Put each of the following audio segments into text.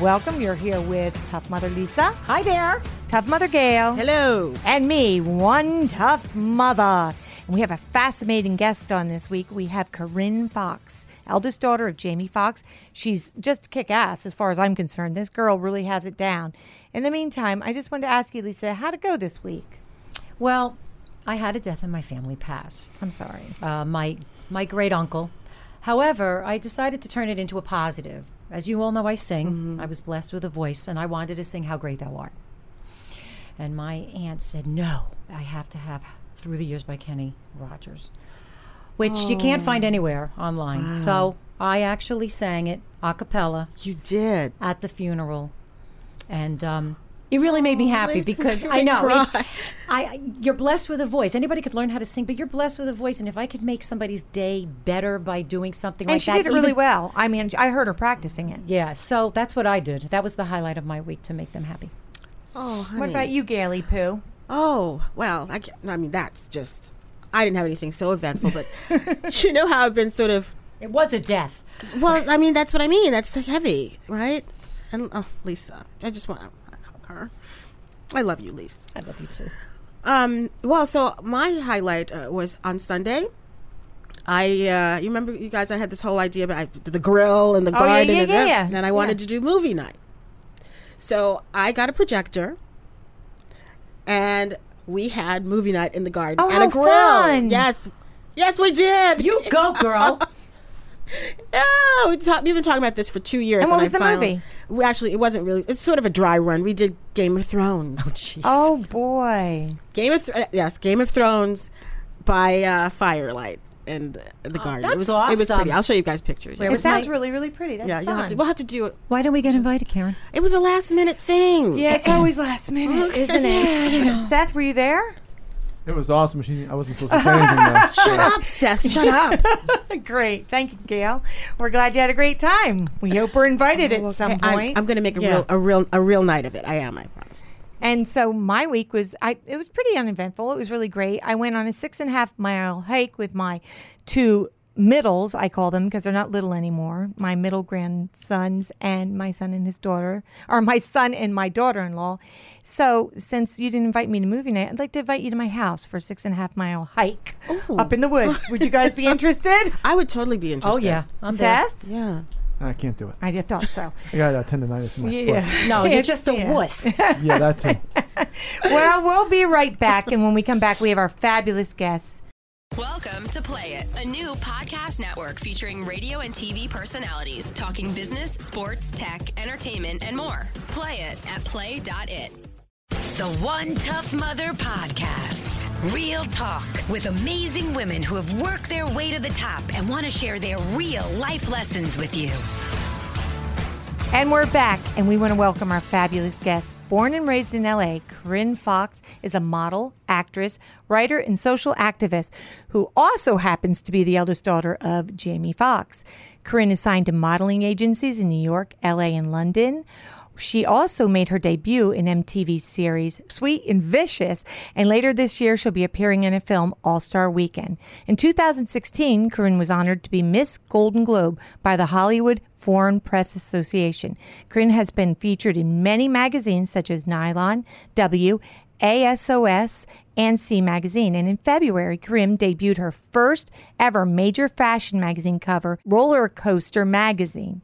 Welcome. You're here with Tough Mother Lisa. Hi there. Tough Mother Gail. Hello. And me, One Tough Mother. And we have a fascinating guest on this week. We have Corinne Foxx, eldest daughter of Jamie Foxx. She's just kick ass as far as I'm concerned. This girl really has it down. In the meantime, I just wanted to ask you, Lisa, how'd it go this week? Well, I had a death in my family pass. I'm sorry. Uh, my my great uncle. However, I decided to turn it into a positive. As you all know, I sing. I was blessed with a voice, and I wanted to sing "How Great Thou Art." And my aunt said, "No, I have to have Through the Years by Kenny Rogers," which you can't find anywhere online. So I actually sang it a cappella You did. at the funeral, and um, it really made me oh, happy makes me because wanna I know it- cry. I, I you're blessed with a voice. Anybody could learn how to sing, but you're blessed with a voice. And if I could make somebody's day better by doing something And like that, and she did it really well. I mean, I heard her practicing it. Yeah, so that's what I did. That was the highlight of my week to make them happy. Oh, honey. What about you, Gaily Poo? Oh, well, I, can't- I mean, that's just. I didn't have anything so eventful, but you know how I've been sort of. It was a death. Well, I mean, that's what I mean. That's heavy, right? And oh, Lisa, I just want to hug her. I love you, Lise. I love you too. Um, well, so my highlight uh, was on Sunday. I, uh, you remember, you guys, I had this whole idea about I, the grill and the Oh, garden, yeah, and, yeah, that, yeah. and I wanted Yeah. to do movie night. So I got a projector, and we had movie night in the garden Oh, and a grill. fun. Yes, yes, we did. You go, girl. Oh, we talk, we've been talking about this for two years. And what I was the finally- movie? We actually, it wasn't really. It's sort of a dry run. We did Game of Thrones. Oh, jeez. Oh boy. Game of Th- yes, Game of Thrones by uh, firelight in the, the garden. it that's was it was pretty. I'll show you guys pictures. Where Yeah, It was sounds my- really, really pretty. That's yeah you'll have to, we'll have to do it. Why don't we get invited, Karen? It was a last minute thing. yeah, it's always last minute, isn't it? Seth, were you there? It was awesome. She, I wasn't supposed to say anything though. Shut up, Seth. Shut up. great. Thank you, Gail. We're glad you had a great time. We hope we're invited at some point. I, point. am going to make a Yeah. real a real a real night of it. I am. I promise. And so my week was I it was pretty uneventful. It was really great. I went on a six and a half mile hike with my two middles, I call them because they're not little anymore. My middle grandsons and my son and his daughter, or my son and my daughter in law. So since you didn't invite me to movie night, I'd like to invite you to my house for a six and a half mile hike up in the woods. Would you guys be interested? I would totally be interested. Oh yeah, I'm there. Seth? Yeah. I can't do it. I did thought so. I got uh, tendonitis in my Yeah. No, you're just a Yeah. wuss. foot. Yeah, that too. well, we'll be right back. And when we come back, we have our fabulous guests. Welcome to Play It, a new podcast network featuring radio and TV personalities talking business, sports, tech, entertainment, and more. Play it at play.it. The One Tough Mother Podcast. Real talk with amazing women who have worked their way to the top and want to share their real life lessons with you. And we're back, and we want to welcome our fabulous guest. Born and raised in LA, Corinne Foxx is a model, actress, writer, and social activist who also happens to be the eldest daughter of Jamie Foxx. Corinne is signed to modeling agencies in New York, LA, and London. She also made her debut in MTV's series Sweet and Vicious, and later this year she'll be appearing in a film All Star Weekend. In 2016, Corinne was honored to be Miss Golden Globe by the Hollywood Foreign Press Association. Corinne has been featured in many magazines such as Nylon, W, ASOS, and C Magazine. And in February, Corinne debuted her first ever major fashion magazine cover, Rollacoaster Magazine.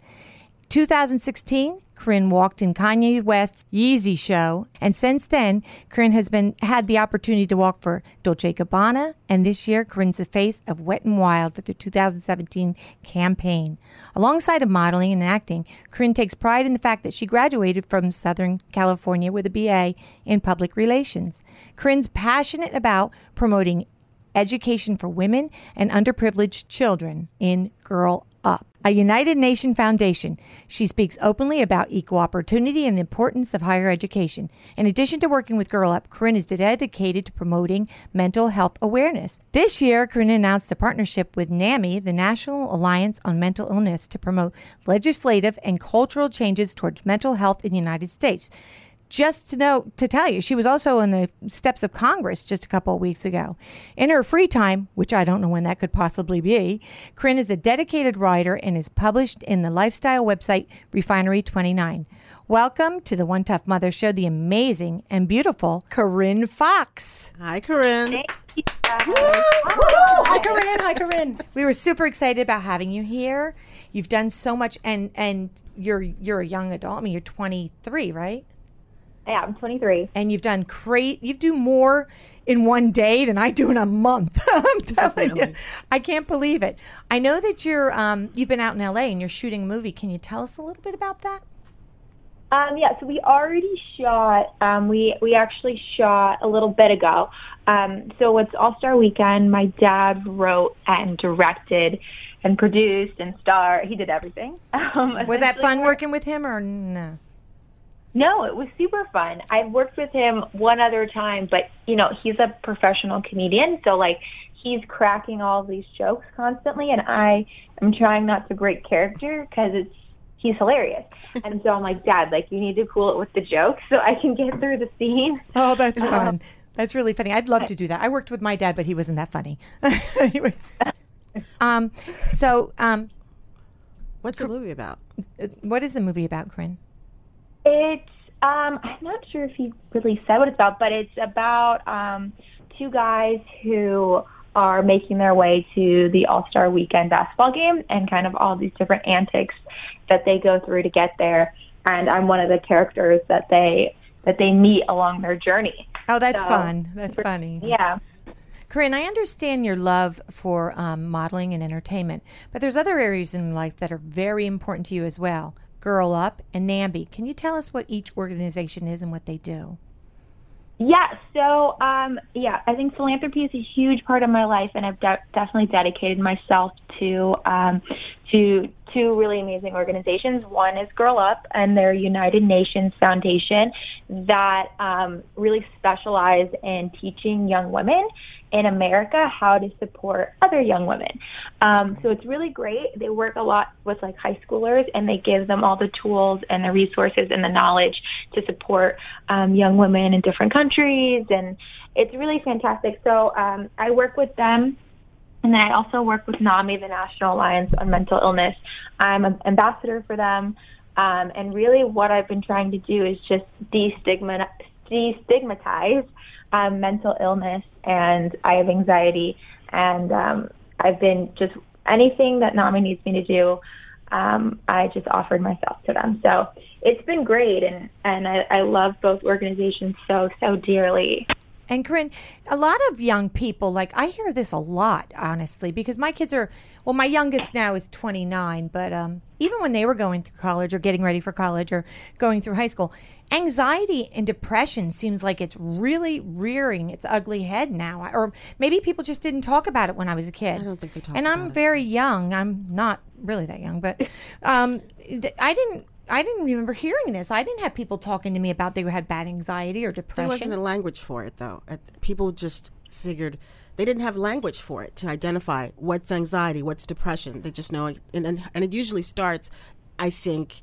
2016, Corinne walked in Kanye West's Yeezy show, and since then, Corinne has been had the opportunity to walk for Dolce Gabbana, and this year, Corinne's the face of Wet and Wild for the 2017 campaign. Alongside of modeling and acting, Corinne takes pride in the fact that she graduated from Southern California with a BA in public relations. Corinne's passionate about promoting education for women and underprivileged children in girl a United Nation foundation. She speaks openly about equal opportunity and the importance of higher education. In addition to working with Girl Up, Corinne is dedicated to promoting mental health awareness. This year, Corinne announced a partnership with NAMI, the National Alliance on Mental Illness, to promote legislative and cultural changes towards mental health in the United States just to know to tell you she was also in the steps of congress just a couple of weeks ago. In her free time which i don't know when that could possibly be corinne is a dedicated writer and is published in the lifestyle website refinery 29 welcome to the one tough mother show the amazing and beautiful corinne foxx. Hi, Corinne. Hi, Corinne. Hi, Corinne. we were super excited about having you here. You've done so much and and you're you're a young adult. I mean you're 23 right Yeah, I'm 23. and you've done great. You do more in one day than I do in a month. I'm telling you, I can't believe it. I know that you're um, you've been out in LA and you're shooting a movie. Can you tell us a little bit about that? Um, yeah, so we already shot. Um, we we actually shot a little bit ago. Um, so it's All Star Weekend. My dad wrote and directed and produced and starred. He did everything. Um, Was that fun working with him or no? No, it was super fun. I've worked with him one other time, but you know, he's a professional comedian, so like he's cracking all these jokes constantly and I am trying not to break character cuz it's he's hilarious. and so I'm like, "Dad, like you need to cool it with the jokes so I can get through the scene." Oh, that's fun. That's really funny. I'd love to do that. I worked with my dad, but he wasn't that funny. anyway, um, so um, What's the movie about? what is the movie about, Corinne? It's um I'm not sure if he really said what it's about, but it's about um two guys who are making their way to the All-Star Weekend basketball game and kind of all these different antics that they go through to get there. And I'm one of the characters that they that they meet along their journey. Oh, that's So- fun. That's funny. Yeah. Corinne, I understand your love for um, modeling and entertainment, but there's other areas in life that are very important to you as well. Girl Up and NAMI. Can you tell us what each organization is and what they do? Yeah, so um, yeah, I think philanthropy is a huge part of my life, and I've de- definitely dedicated myself to um, to two really amazing organizations. One is Girl Up, and they're United Nations foundation that um, really specialize in teaching young women in America how to support other young women. Um, so it's really great. They work a lot with like high schoolers, and they give them all the tools and the resources and the knowledge to support um, young women in different countries, and it's really fantastic. So um, I work with them. And then I also work with NAMI, the National Alliance on Mental Illness. I'm an ambassador for them. Um, and really what I've been trying to do is just destigma- destigmatize um, mental illness. And I have anxiety. And um, I've been just anything that NAMI needs me to do, um, I just offered myself to them. So it's been great. And, and I, I love both organizations so, so dearly. And Corinne, a lot of young people, like I hear this a lot, honestly, because my kids are, well, my youngest now is 29, but um, even when they were going through college or getting ready for college or going through high school, anxiety and depression seems like it's really rearing its ugly head now. Or maybe people just didn't talk about it when I was a kid. I don't think they talk And I'm about it. very young. I'm not really that young, but um, th- I didn't. I didn't remember hearing this. I didn't have people talking to me about they had bad anxiety or depression. There wasn't a language for it, though. People just figured they didn't have language for it to identify what's anxiety, what's depression. They just know it, and, and, and it usually starts, I think,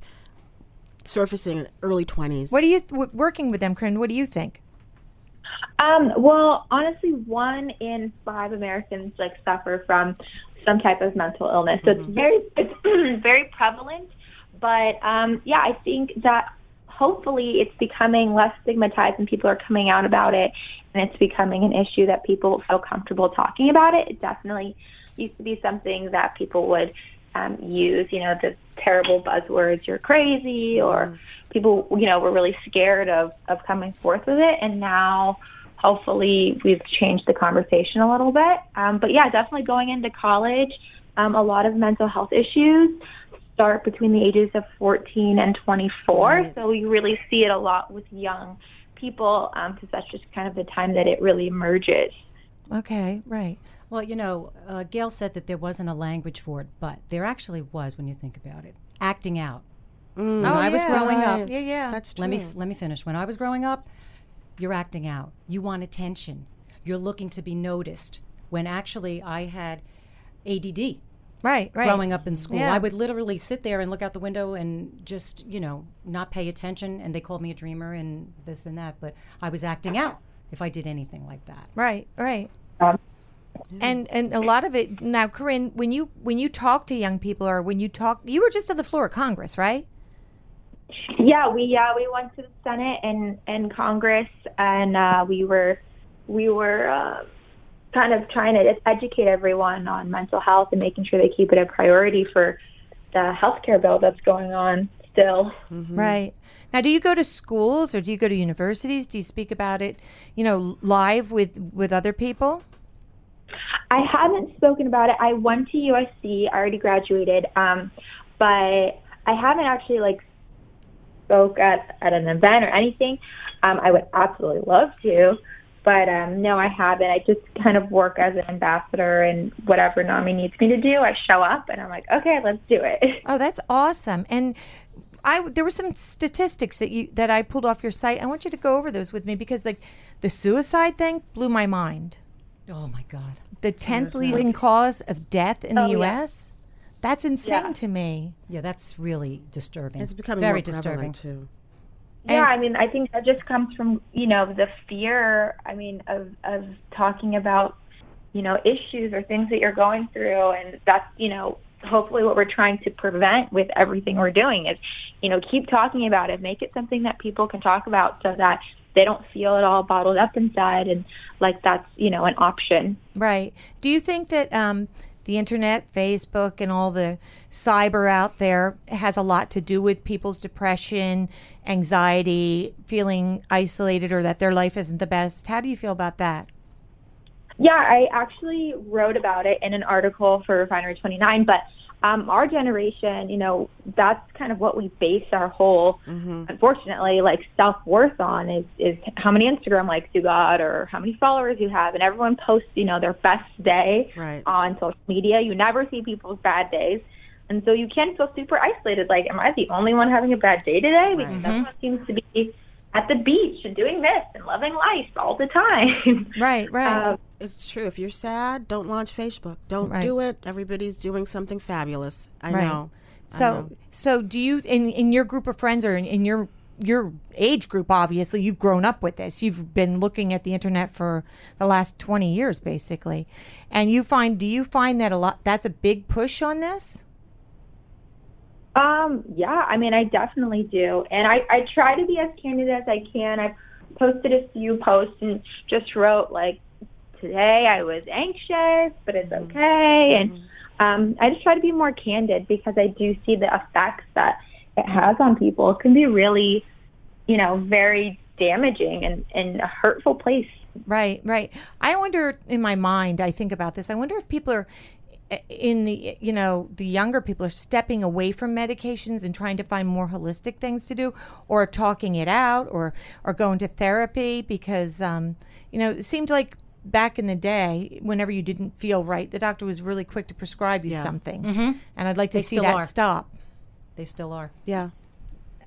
surfacing in early 20s. What do you w- working with them, Corinne? What do you think? Um, well, honestly, one in five Americans like suffer from some type of mental illness. So it's very it's very prevalent. But um, yeah, I think that hopefully it's becoming less stigmatized and people are coming out about it and it's becoming an issue that people feel comfortable talking about it. It definitely used to be something that people would um, use, you know, the terrible buzzwords, you're crazy, or people, you know, were really scared of, of coming forth with it. And now, hopefully, we've changed the conversation a little bit. Um, but yeah, definitely going into college, um, a lot of mental health issues start between the ages of 14 and 24. Right. So you really see it a lot with young people because that's just kind of the time that it really emerges. Okay, right. Well, you know, uh, Gail said that there wasn't a language for it, but there actually was when you think about it. Acting out. When I was yeah. growing up, Yeah, yeah. That's true. let me let me finish. When I was growing up, you're acting out. You want attention. You're looking to be noticed. When actually I had ADD right, right. growing up in school. Yeah. I would literally sit there and look out the window and just, you know, not pay attention and they called me a dreamer and this and that, but I was acting out if I did anything like that. Right, right. Um, and and a lot of it now, Corinne, when you when you talk to young people or when you talk, you were just on the floor of Congress, right? Yeah, we yeah we went to the Senate and and Congress, and uh, we were we were uh, kind of trying to educate everyone on mental health and making sure they keep it a priority for the healthcare bill that's going on still. Right. Now, do you go to schools or do you go to universities? Do you speak about it, you know, live with with other people? I haven't spoken about it. I went to USC. I already graduated, um, but I haven't actually like spoke at, at an event or anything. Um, I would absolutely love to, but um, no, I haven't. I just kind of work as an ambassador, and whatever NAMI needs me to do, I show up, and I'm like, okay, let's do it. Oh, that's awesome. And I there were some statistics that you that I pulled off your site. I want you to go over those with me because like the suicide thing blew my mind. Oh my God. The 10th leading cause of death in the Oh, yeah. US? That's insane Yeah. to me. Yeah, that's really disturbing. It's becoming very more disturbing. too. Yeah, I mean, I think that just comes from you know the fear. I mean, of of talking about you know issues or things that you're going through, and that's you know hopefully what we're trying to prevent with everything we're doing is you know keep talking about it, make it something that people can talk about, so that they don't feel it all bottled up inside, and like that's you know an option. Right. Do you think that um, the internet, Facebook, and all the cyber out there has a lot to do with people's depression, anxiety, feeling isolated, or that their life isn't the best? How do you feel about that? Yeah, I actually wrote about it in an article for Refinery 29, but um, our generation, you know, that's kind of what we base our whole, unfortunately, like self worth on is, is how many Instagram likes you got or how many followers you have. And everyone posts, you know, their best day Right. on social media. You never see people's bad days. And so you can feel super isolated. Like, am I the only one having a bad day today? Because everyone seems to be at the beach and doing this and loving life all the time. Right, right. Um, It's true. If you're sad, don't launch Facebook. Don't Right. do it. Everybody's doing something fabulous. I Right. know. I So, know. so do you in in your group of friends or in, in your your age group? Obviously, you've grown up with this. You've been looking at the internet for the last twenty years, basically, and you find do you find that a lot? That's a big push on this. Um, yeah, I mean, I definitely do. And I, I try to be as candid as I can. I've posted a few posts and just wrote, like, today I was anxious, but it's okay. And um, I just try to be more candid because I do see the effects that it has on people. It can be really, you know, very damaging and, and a hurtful place. Right, right. I wonder in my mind, I think about this. I wonder if people are in the you know the younger people are stepping away from medications and trying to find more holistic things to do or talking it out or or going to therapy because um, you know it seemed like back in the day whenever you didn't feel right the doctor was really quick to prescribe you Yeah. something and i'd like to They see that are. stop They still are. Yeah.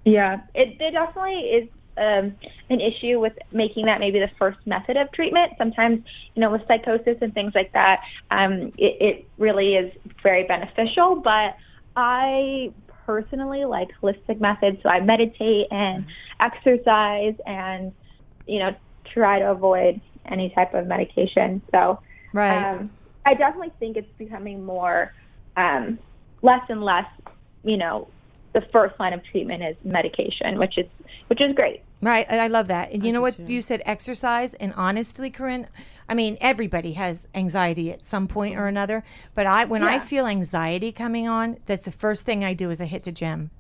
Yeah, it, it definitely is um, an issue with making that maybe the first method of treatment. Sometimes, you know, with psychosis and things like that, um, it, it really is very beneficial. But I personally like holistic methods, so I meditate and exercise, and you know, try to avoid any type of medication. So, right um, I definitely think it's becoming more, um, less and less, you know, the first line of treatment is medication, which is which is great. Right, I I love that. And you know what? too. You said exercise, and honestly, Corinne, I mean, everybody has anxiety at some point or another. But I, when I feel anxiety coming on, that's the first thing I do is I hit the gym,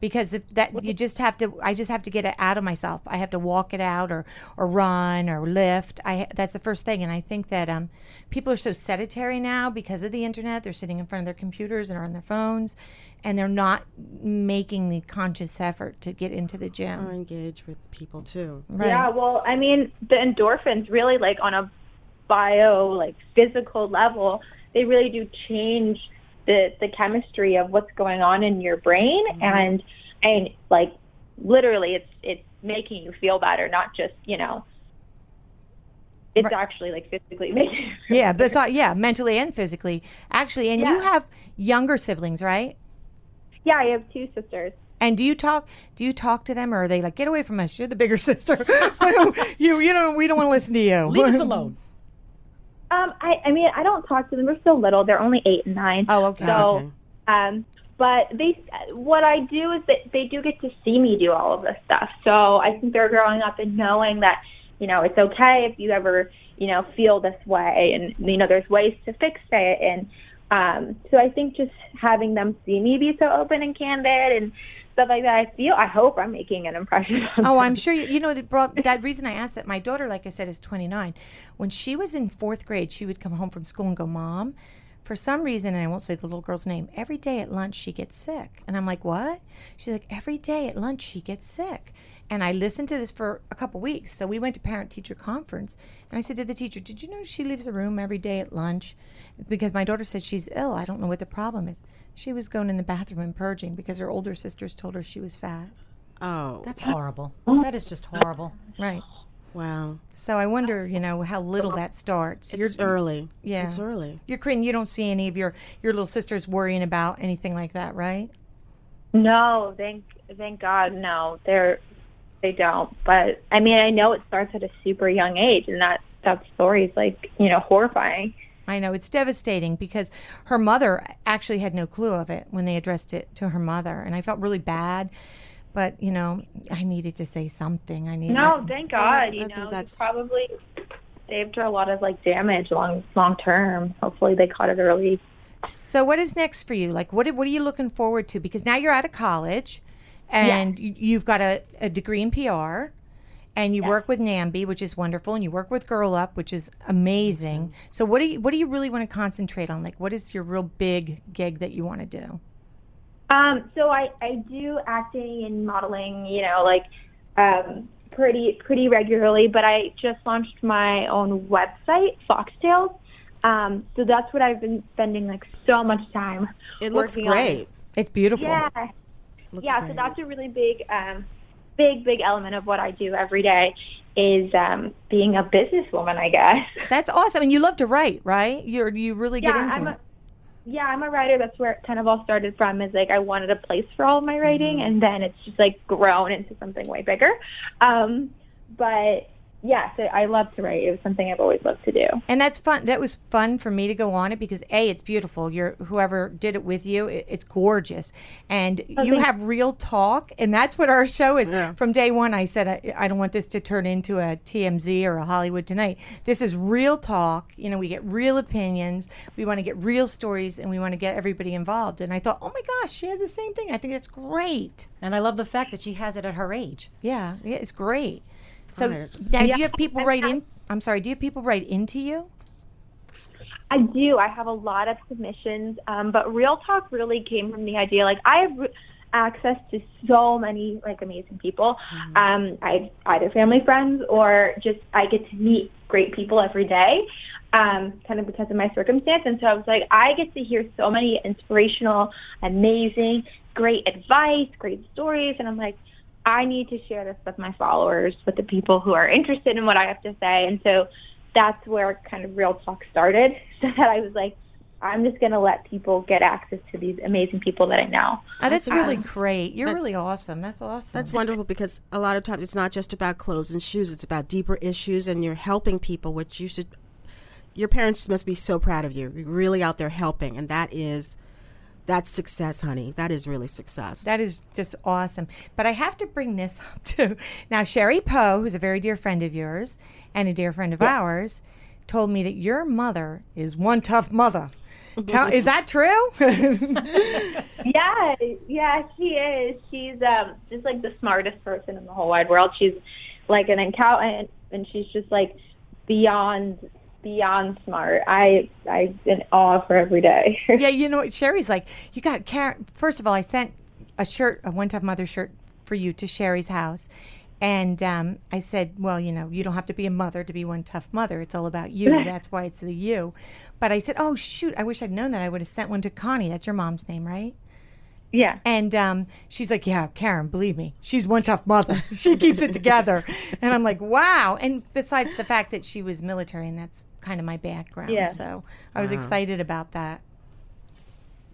because if that you just have to, I just have to get it out of myself. I have to walk it out, or or run, or lift. I that's the first thing. And I think that um, people are so sedentary now because of the internet. They're sitting in front of their computers and are on their phones, and they're not making the conscious effort to get into the gym. Or engage with people too. Right. Yeah, well, I mean, the endorphins really like on a bio like physical level, they really do change the the chemistry of what's going on in your brain mm-hmm. and and like literally it's it's making you feel better, not just, you know, it's Right. actually like physically making Yeah, but it's not, yeah, mentally and physically. Actually, and you have younger siblings, right? Yeah, I have two sisters. And do you talk? Do you talk to them, or are they like, "Get away from us! You're the bigger sister. you, you don't. We don't want to listen to you. Leave us alone. Um, I, I mean, I don't talk to them. They're so little. They're only eight and nine. Oh, okay. So, Okay. um, but they, what I do is that they do get to see me do all of this stuff. So I think they're growing up and knowing that, you know, it's okay if you ever, you know, feel this way, and you know, there's ways to fix it. And um, so I think just having them see me be so open and candid and stuff like that, I feel, I hope I'm making an impression. On Oh. I'm sure you, you know that brought that reason I asked that. My daughter, like I said, is 29. When she was in fourth grade, she would come home from school and go, "Mom, for some reason, and I won't say the little girl's name, every day at lunch she gets sick." And I'm like, "What?" She's like, "Every day at lunch she gets sick." And I listened to this for a couple weeks. So we went to parent teacher conference, and I said to the teacher, "Did you know she leaves the room every day at lunch?" Because my daughter said she's ill. I don't know what the problem is. She was going in the bathroom and purging because her older sisters told her she was fat. Oh, That's horrible. That is just horrible. Right. wow. So I wonder, you know, how little that starts. It's early. yeah. It's early. You're Corinne, you don't see any of your your little sisters worrying about anything like that, right? No, thank thank God, no. They're they don't. But I mean, I know it starts at a super young age, and that that story is like you know horrifying. I know it's devastating because her mother actually had no clue of it when they addressed it to her mother, and I felt really bad. But you know, I needed to say something. I needed. No, thank Oh, God. that's- you know, that's- probably saved her a lot of like damage long long term. Hopefully, they caught it early. So what is next for you? Like, what what are you looking forward to? Because now you're out of college, and you, you've got a, a degree in PR, and you work with NAMI, which is wonderful, and you work with Girl Up, which is amazing. So what do you what do you really want to concentrate on? Like, what is your real big gig that you want to do? Um, so I, I do acting and modeling, you know, like um, pretty pretty regularly. But I just launched my own website, Foxtails. Um, so that's what I've been spending like so much time. It looks working on. great. It's beautiful. Yeah, Looks yeah. great. So that's a really big, um, big, big element of what I do every day is um, being a businesswoman, I guess. That's awesome, and you love to write, right? You're you really get yeah, into I'm it. a, yeah, I'm a writer. That's where it kind of all started from. Is like I wanted a place for all of my writing, Mm-hmm. and then it's just like grown into something way bigger. Um, but yeah, so I love to write. It was something I've always loved to do. And that's fun. That was fun for me to go on it because a, it's beautiful. You're whoever did it with you, it, it's gorgeous, and oh, you have real talk, and that's what our show is. Yeah. From day one, I said I, I don't want this to turn into a TMZ or a Hollywood Tonight. This is real talk. You know, we get real opinions. We want to get real stories, and we want to get everybody involved. And I thought, oh my gosh, she had the same thing. I think that's great. And I love the fact that she has it at her age. Yeah, yeah, it's great. So Right. now, do you have people write in? I'm sorry. Do you have people write into you? I do. I have a lot of submissions, um, but Real Talk really came from the idea. Like I have access to so many like amazing people. Um, I either family friends or just I get to meet great people every day, um, kind of because of my circumstance. And so I was like, I get to hear so many inspirational, amazing, great advice, great stories, and I'm like. I need to share this with my followers, with the people who are interested in what I have to say. And so that's where kind of real talk started. So that I was like, I'm just going to let people get access to these amazing people that I know. Oh, that's really That's- great. You're really awesome. That's awesome. That's wonderful because a lot of times it's not just about clothes and shoes, it's about deeper issues and you're helping people, which you should your parents must be so proud of you. You're really out there helping and that is that's success, honey. That is really success. That is just awesome. But I have to bring this up too. Now, Sherry Poe, who's a very dear friend of yours and a dear friend of ours, told me that your mother is one tough mother. Tell, is that true? Yeah, yeah, she is. She's um, just like the smartest person in the whole wide world. She's like an accountant, and she's just like beyond beyond smart. I I'm in awe her every day. yeah, you know what? Sherry's like, you got Karen. First of all, I sent a shirt, a one tough mother shirt for you to Sherry's house. And um, I said, well, you know, you don't have to be a mother to be one tough mother. It's all about you. That's why it's the you. But I said, oh, shoot, I wish I'd known that. I would have sent one to Connie. That's your mom's name, right? Yeah. And um, she's like, yeah, Karen, believe me, she's one tough mother. she keeps it together. And I'm like, wow. And besides the fact that she was military, and that's kind of my background. Yeah. So I was excited about that.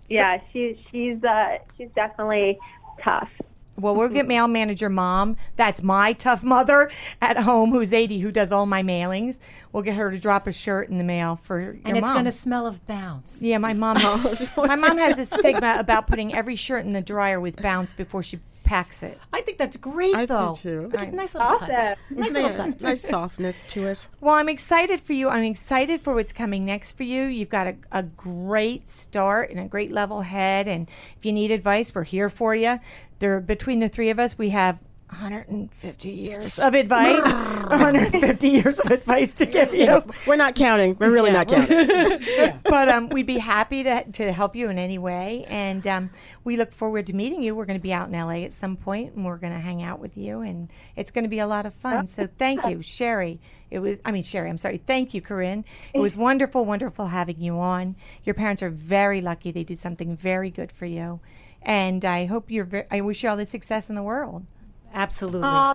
Yeah, she, she's uh, she's definitely tough. Well, we'll get mail manager mom. That's my tough mother at home who's 80 who does all my mailings. We'll get her to drop a shirt in the mail for your and it's mom. going to smell of bounce. Yeah, my mom. my mom has a stigma about putting every shirt in the dryer with bounce before she packs it. I think that's great, I do though. too. It's a nice little touch. Awesome. Nice little touch. nice softness to it. Well, I'm excited for you. I'm excited for what's coming next for you. You've got a, a great start and a great level head. And if you need advice, we're here for you. There, between the three of us, we have 150 years of advice. 150 years of advice to give you. We're not counting. We're really not counting. but um, we'd be happy to, to help you in any way. And um, we look forward to meeting you. We're going to be out in LA at some point and we're going to hang out with you. And it's going to be a lot of fun. So thank you, Sherry. It was, I mean, Sherry, I'm sorry. Thank you, Corinne. It was wonderful, wonderful having you on. Your parents are very lucky. They did something very good for you. And I hope you're, ve- I wish you all the success in the world. Absolutely. Um,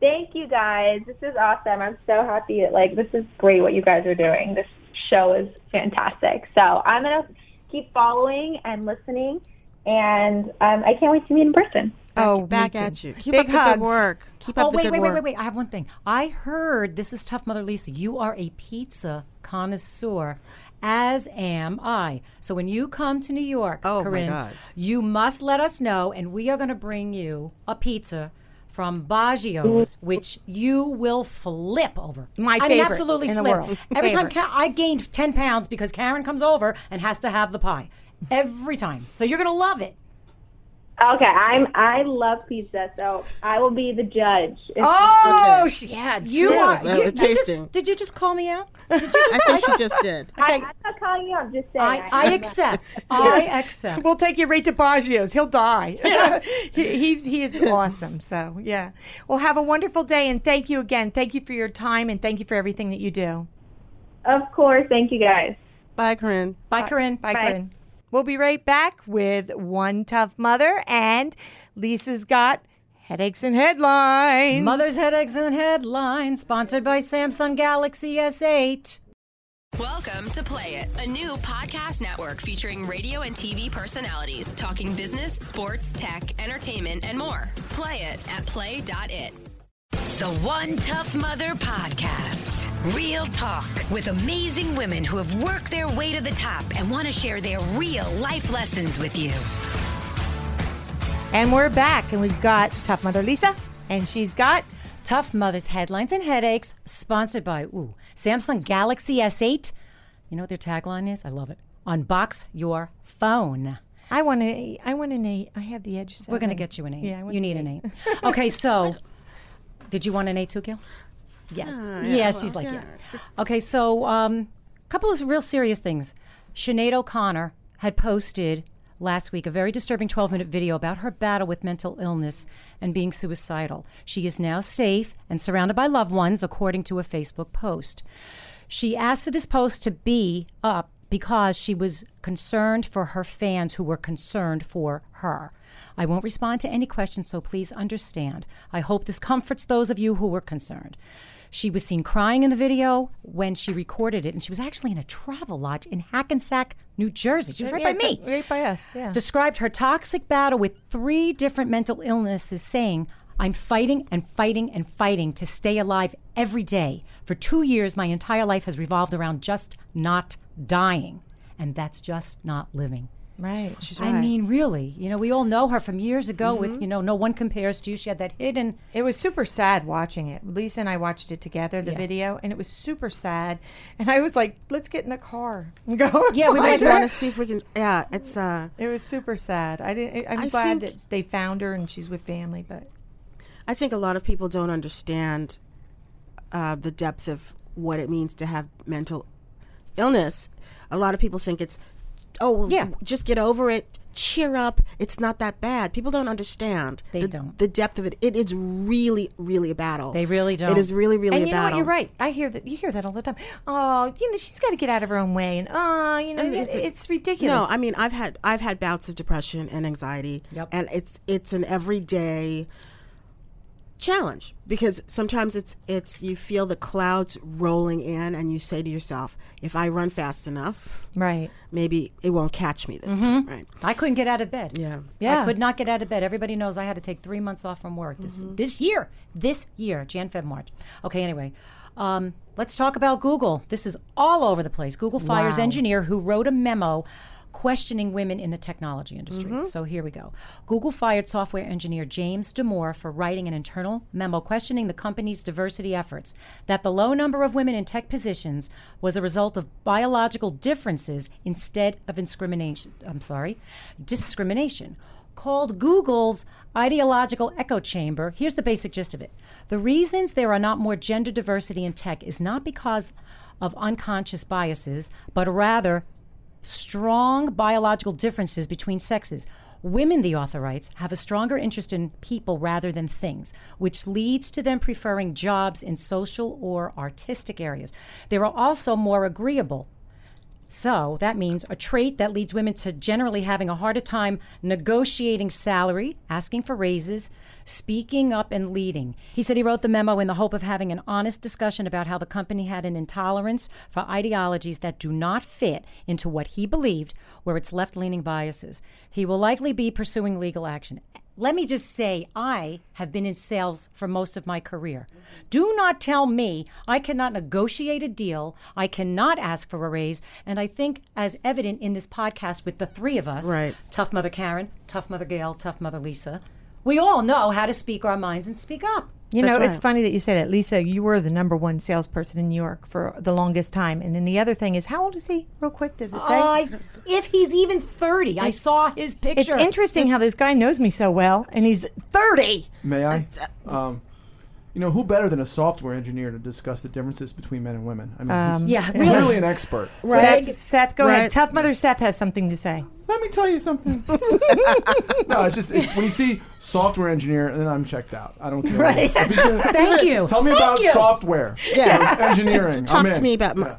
thank you guys. This is awesome. I'm so happy. That, Like this is great what you guys are doing. This show is fantastic. So I'm gonna keep following and listening, and um, I can't wait to meet in person. Oh, Back me too. at you. Keep Big up the good work. Keep up oh, the wait, good wait, work. wait, wait, wait. I have one thing. I heard this is Tough Mother Lisa. You are a pizza connoisseur, as am I. So when you come to New York, Oh, my Corinne, God. you must let us know, and we are going to bring you a pizza from Baggio's, which you will flip over. My I mean, favorite absolutely in the flip. world. Every time Ka- I gained 10 pounds because Karen comes over and has to have the pie. Every time. So you're going to love it. Okay, I'm. I love pizza, so I will be the judge. If- Oh, sh- yeah. You true. are. Well, You, did, you tasting. just, did you just call me out? Did you I think she just did. I, Okay. I'm not calling you. I'm just saying. I, I accept. I accept. We'll take you right to Baggio's. He'll die. he, he's he is awesome. So yeah. Well, have a wonderful day and thank you again. Thank you for your time and thank you for everything that you do. Of course. Thank you guys. Bye, Corinne. Bye, Corinne. Bye, Bye. Corinne. We'll be right back with one tough mother and Lisa's got headaches and headlines. Mother's Headaches and Headlines, sponsored by Samsung Galaxy S8. Welcome to Play It, a new podcast network featuring radio and TV personalities talking business, sports, tech, entertainment, and more. Play it at play.it. The One Tough Mother Podcast. Real talk with amazing women who have worked their way to the top and want to share their real life lessons with you. And we're back and we've got tough mother Lisa and she's got Tough Mother's Headlines and Headaches, sponsored by ooh, Samsung Galaxy S8. You know what their tagline is? I love it. Unbox your phone. I want to I want an 8. I have the edge 7. We're going to get you an eight. Yeah, I want you the need an eight. okay, so did you want an eight too, Gil? Yes. yes, she's like, yeah. Okay, so a um, couple of real serious things. Sinead O'Connor had posted last week a very disturbing 12 minute video about her battle with mental illness and being suicidal. She is now safe and surrounded by loved ones, according to a Facebook post. She asked for this post to be up because she was concerned for her fans who were concerned for her. I won't respond to any questions, so please understand. I hope this comforts those of you who were concerned. She was seen crying in the video when she recorded it, and she was actually in a travel lodge in Hackensack, New Jersey. She was right by me Right by us, yeah. described her toxic battle with three different mental illnesses, saying, I'm fighting and fighting and fighting to stay alive every day. For two years, my entire life has revolved around just not dying. And that's just not living. Right. She's I mean, really, you know, we all know her from years ago with, you know, No One Compares to You. She had that hidden. It was super sad watching it. Lisa and I watched it together, the Yeah. video, and it was super sad. And I was like, "Let's get in the car and go." Yeah, we might just want to see if we can. Yeah, it's. uh It was super sad. I didn't. I'm I glad think- that they found her and she's with family. But I think a lot of people don't understand uh, the depth of what it means to have mental illness. A lot of people think it's, oh, Yeah. just get over it. cheer up. It's not that bad. People don't understand. They the, don't. The depth of it. It is really, really a battle. They really don't. It is really, really and a you know what? You're right. I hear that. You hear that all the time. Oh, you know, she's got to get out of her own way, and oh, you know, it's- it's ridiculous. No, I mean I've had I've had bouts of depression and anxiety, Yep. and it's it's an everyday challenge because sometimes it's it's you feel the clouds rolling in, and you say to yourself, if I run fast enough, right. maybe it won't catch me this time, right? I couldn't get out of bed. Yeah. Yeah. I could not get out of bed. Everybody knows I had to take three months off from work this this year. This year, Jan, Feb, March. Okay, anyway. Um, let's talk about Google. This is all over the place. Google fires Wow. engineer who wrote a memo questioning women in the technology industry. Mm-hmm. So here we go. Google fired software engineer James Damore for writing an internal memo questioning the company's diversity efforts. That the low number of women in tech positions was a result of biological differences instead of discrimination. I'm sorry, discrimination. Called Google's ideological echo chamber. Here's the basic gist of it. The reasons there are not more gender diversity in tech is not because of unconscious biases, but rather strong biological differences between sexes. Women, the author writes, have a stronger interest in people rather than things, which leads to them preferring jobs in social or artistic areas. They are also more agreeable. So that means a trait that leads women to generally having a harder time negotiating salary, asking for raises, speaking up, and leading. He said he wrote the memo in the hope of having an honest discussion about how the company had an intolerance for ideologies that do not fit into what he believed were its left leaning biases. He will likely be pursuing legal action. Let me just say, I have been in sales for most of my career. Do not tell me I cannot negotiate a deal, I cannot ask for a raise, and I think, as evident in this podcast with the three of us Right. Tough Mother Karen, Tough Mother Gail, Tough Mother Lisa we all know how to speak our minds and speak up. You know, That's it's funny that you say that. Lisa, you were the number one salesperson in New York for the longest time. And then the other thing is, how old is he? Real quick, does it say? I, if he's even 30, I saw his picture. it's picture. interesting how this guy knows me so well, and he's 30. May I? uh, Um, you know, who better than a software engineer to discuss the differences between men and women? I mean, he's, um, Yeah, he's really. really an expert. Seth, Seth, go ahead. Right. Tough Mother Seth has something to say. Let me tell you something. no, it's just it's when you see software engineer, then I'm checked out. I don't care. Right. If you can- Thank you. Tell me Thank about you. software. Yeah. or engineering. Talk I'm to in. me about my. Yeah.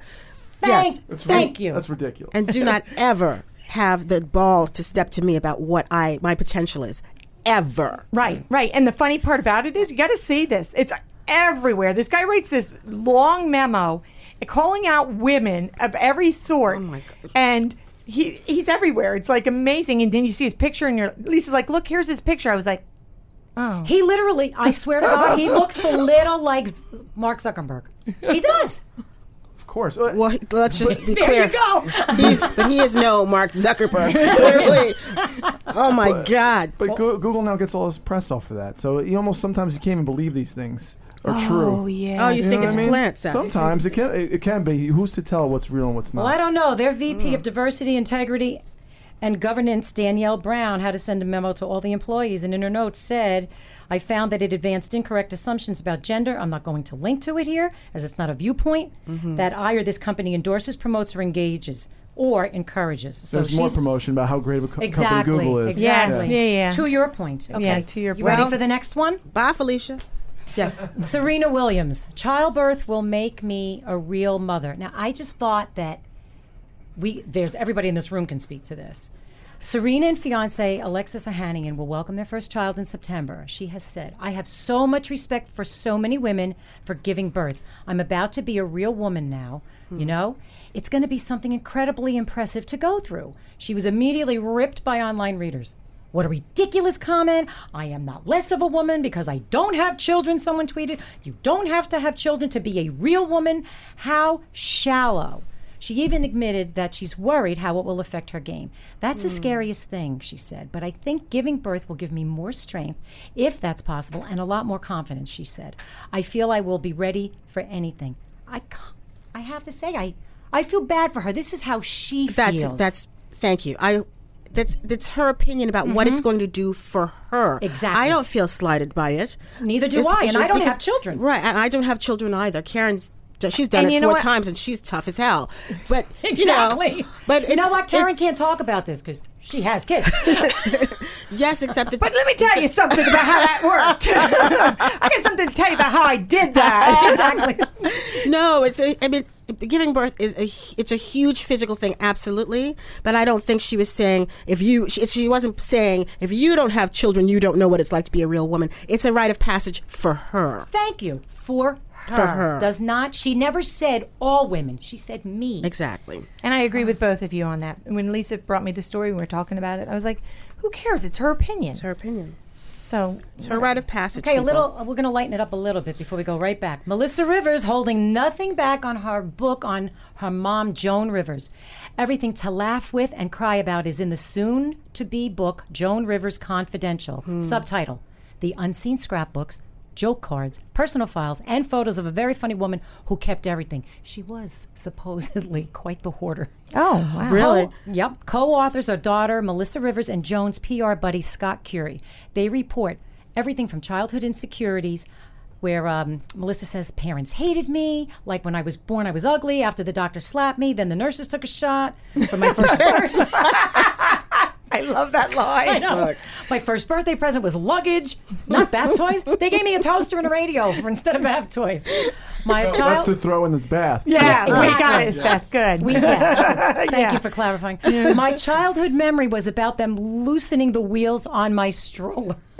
Thank, Yes. That's thank ri- you. That's ridiculous. and do not ever have the balls to step to me about what I my potential is. Ever. Right, right. And the funny part about it is, you got to see this. It's everywhere. This guy writes this long memo calling out women of every sort. Oh, my God. And he he's everywhere. It's like amazing. And then you see his picture, and you're Lisa's like, "Look, here's his picture." I was like, "Oh, He literally, I swear to God, he looks a little like Mark Zuckerberg. He does. of course. Uh, Well, let's just be There clear. you go. He's, but he is no Mark Zuckerberg. Clearly. Oh my God. But Goo- Google now gets all this press off of that. So you almost sometimes you can't even believe these things are true. oh yeah." Oh, you You think it's what I a mean? plant? Seth. Sometimes it can it, it can be. Who's to tell what's real and what's not? Well, I don't know. Their VP of Diversity, Integrity, and Governance, Danielle Brown, had to send a memo to all the employees, and in her notes said, "I found that it advanced incorrect assumptions about gender. I'm not going to link to it here, as it's not a viewpoint mm-hmm. that I or this company endorses, promotes, or engages." Or encourages. So There's more promotion about how great of a co- Exactly. company Google is. Exactly. Yeah, yeah, yeah. To your point. Okay. Yeah, to your You ready point. for the next one? Bye, Felicia. Yes. Serena Williams, childbirth will make me a real mother. Now, I just thought that we there's everybody in this room can speak to this. Serena and fiance Alexis Ohanian will welcome their first child in September. She has said, I have so much respect for so many women for giving birth. I'm about to be a real woman now. You hmm. know, it's going to be something incredibly impressive to go through. She was immediately ripped by online readers. What a ridiculous comment. I am not less of a woman because I don't have children, someone tweeted. You don't have to have children to be a real woman. How shallow. She even admitted that she's worried how it will affect her game. That's the scariest thing, she said. But I think giving birth will give me more strength, if that's possible, and a lot more confidence, she said. I feel I will be ready for anything. I, I have to say, I, I feel bad for her. This is how she That's feels. that's. Thank you. I. That's that's her opinion about what it's going to do for her. Mm-hmm. Exactly. I don't feel slighted by it. Neither do I, and I don't have children. Right, and I don't have children either. Karen's d- she's done And it four times, and she's tough as hell. But Exactly. So, but you know what? Karen can't talk about this because she has kids. Yes, except that. But let me tell you something about how that worked. I got something to tell you about how I did that. exactly. no, it's a. I mean, giving birth is a it's a huge physical thing, absolutely. But I don't think she was saying if you. She, she wasn't saying if you don't have children, you don't know what it's like to be a real woman. It's a rite of passage for her. Thank you for her. For her. Does not. She never said all women. She said me. Exactly. And I agree with both of you on that. When Lisa brought me the story, when we were talking about it, I was like, who cares? It's her opinion. It's her opinion. So, It's her rite of passage. Okay, a little. Uh, we're going to lighten it up a little bit before we go right back. Melissa Rivers holding nothing back on her book on her mom, Joan Rivers. Everything to laugh with and cry about is in the soon-to-be book, Joan Rivers Confidential. Hmm. Subtitle: The Unseen Scrapbooks. Joke cards, personal files, and photos of a very funny woman who kept everything. She was supposedly quite the hoarder. oh, wow. Really? Co- yep. Co-authors are daughter Melissa Rivers and Joan's PR buddy Scott Currie. They report everything from childhood insecurities, where um, Melissa says parents hated me, like when I was born I was ugly. After the doctor slapped me, then the nurses took a shot for my first birth. I love that line. I know. My first birthday present was luggage, not bath toys. They gave me a toaster and a radio for instead of bath toys. My That's child. to throw in the bath. Yeah, Exactly. we got it, Seth. Good. We yeah. Thank Yeah. you for clarifying. My childhood memory was about them loosening the wheels on my stroller.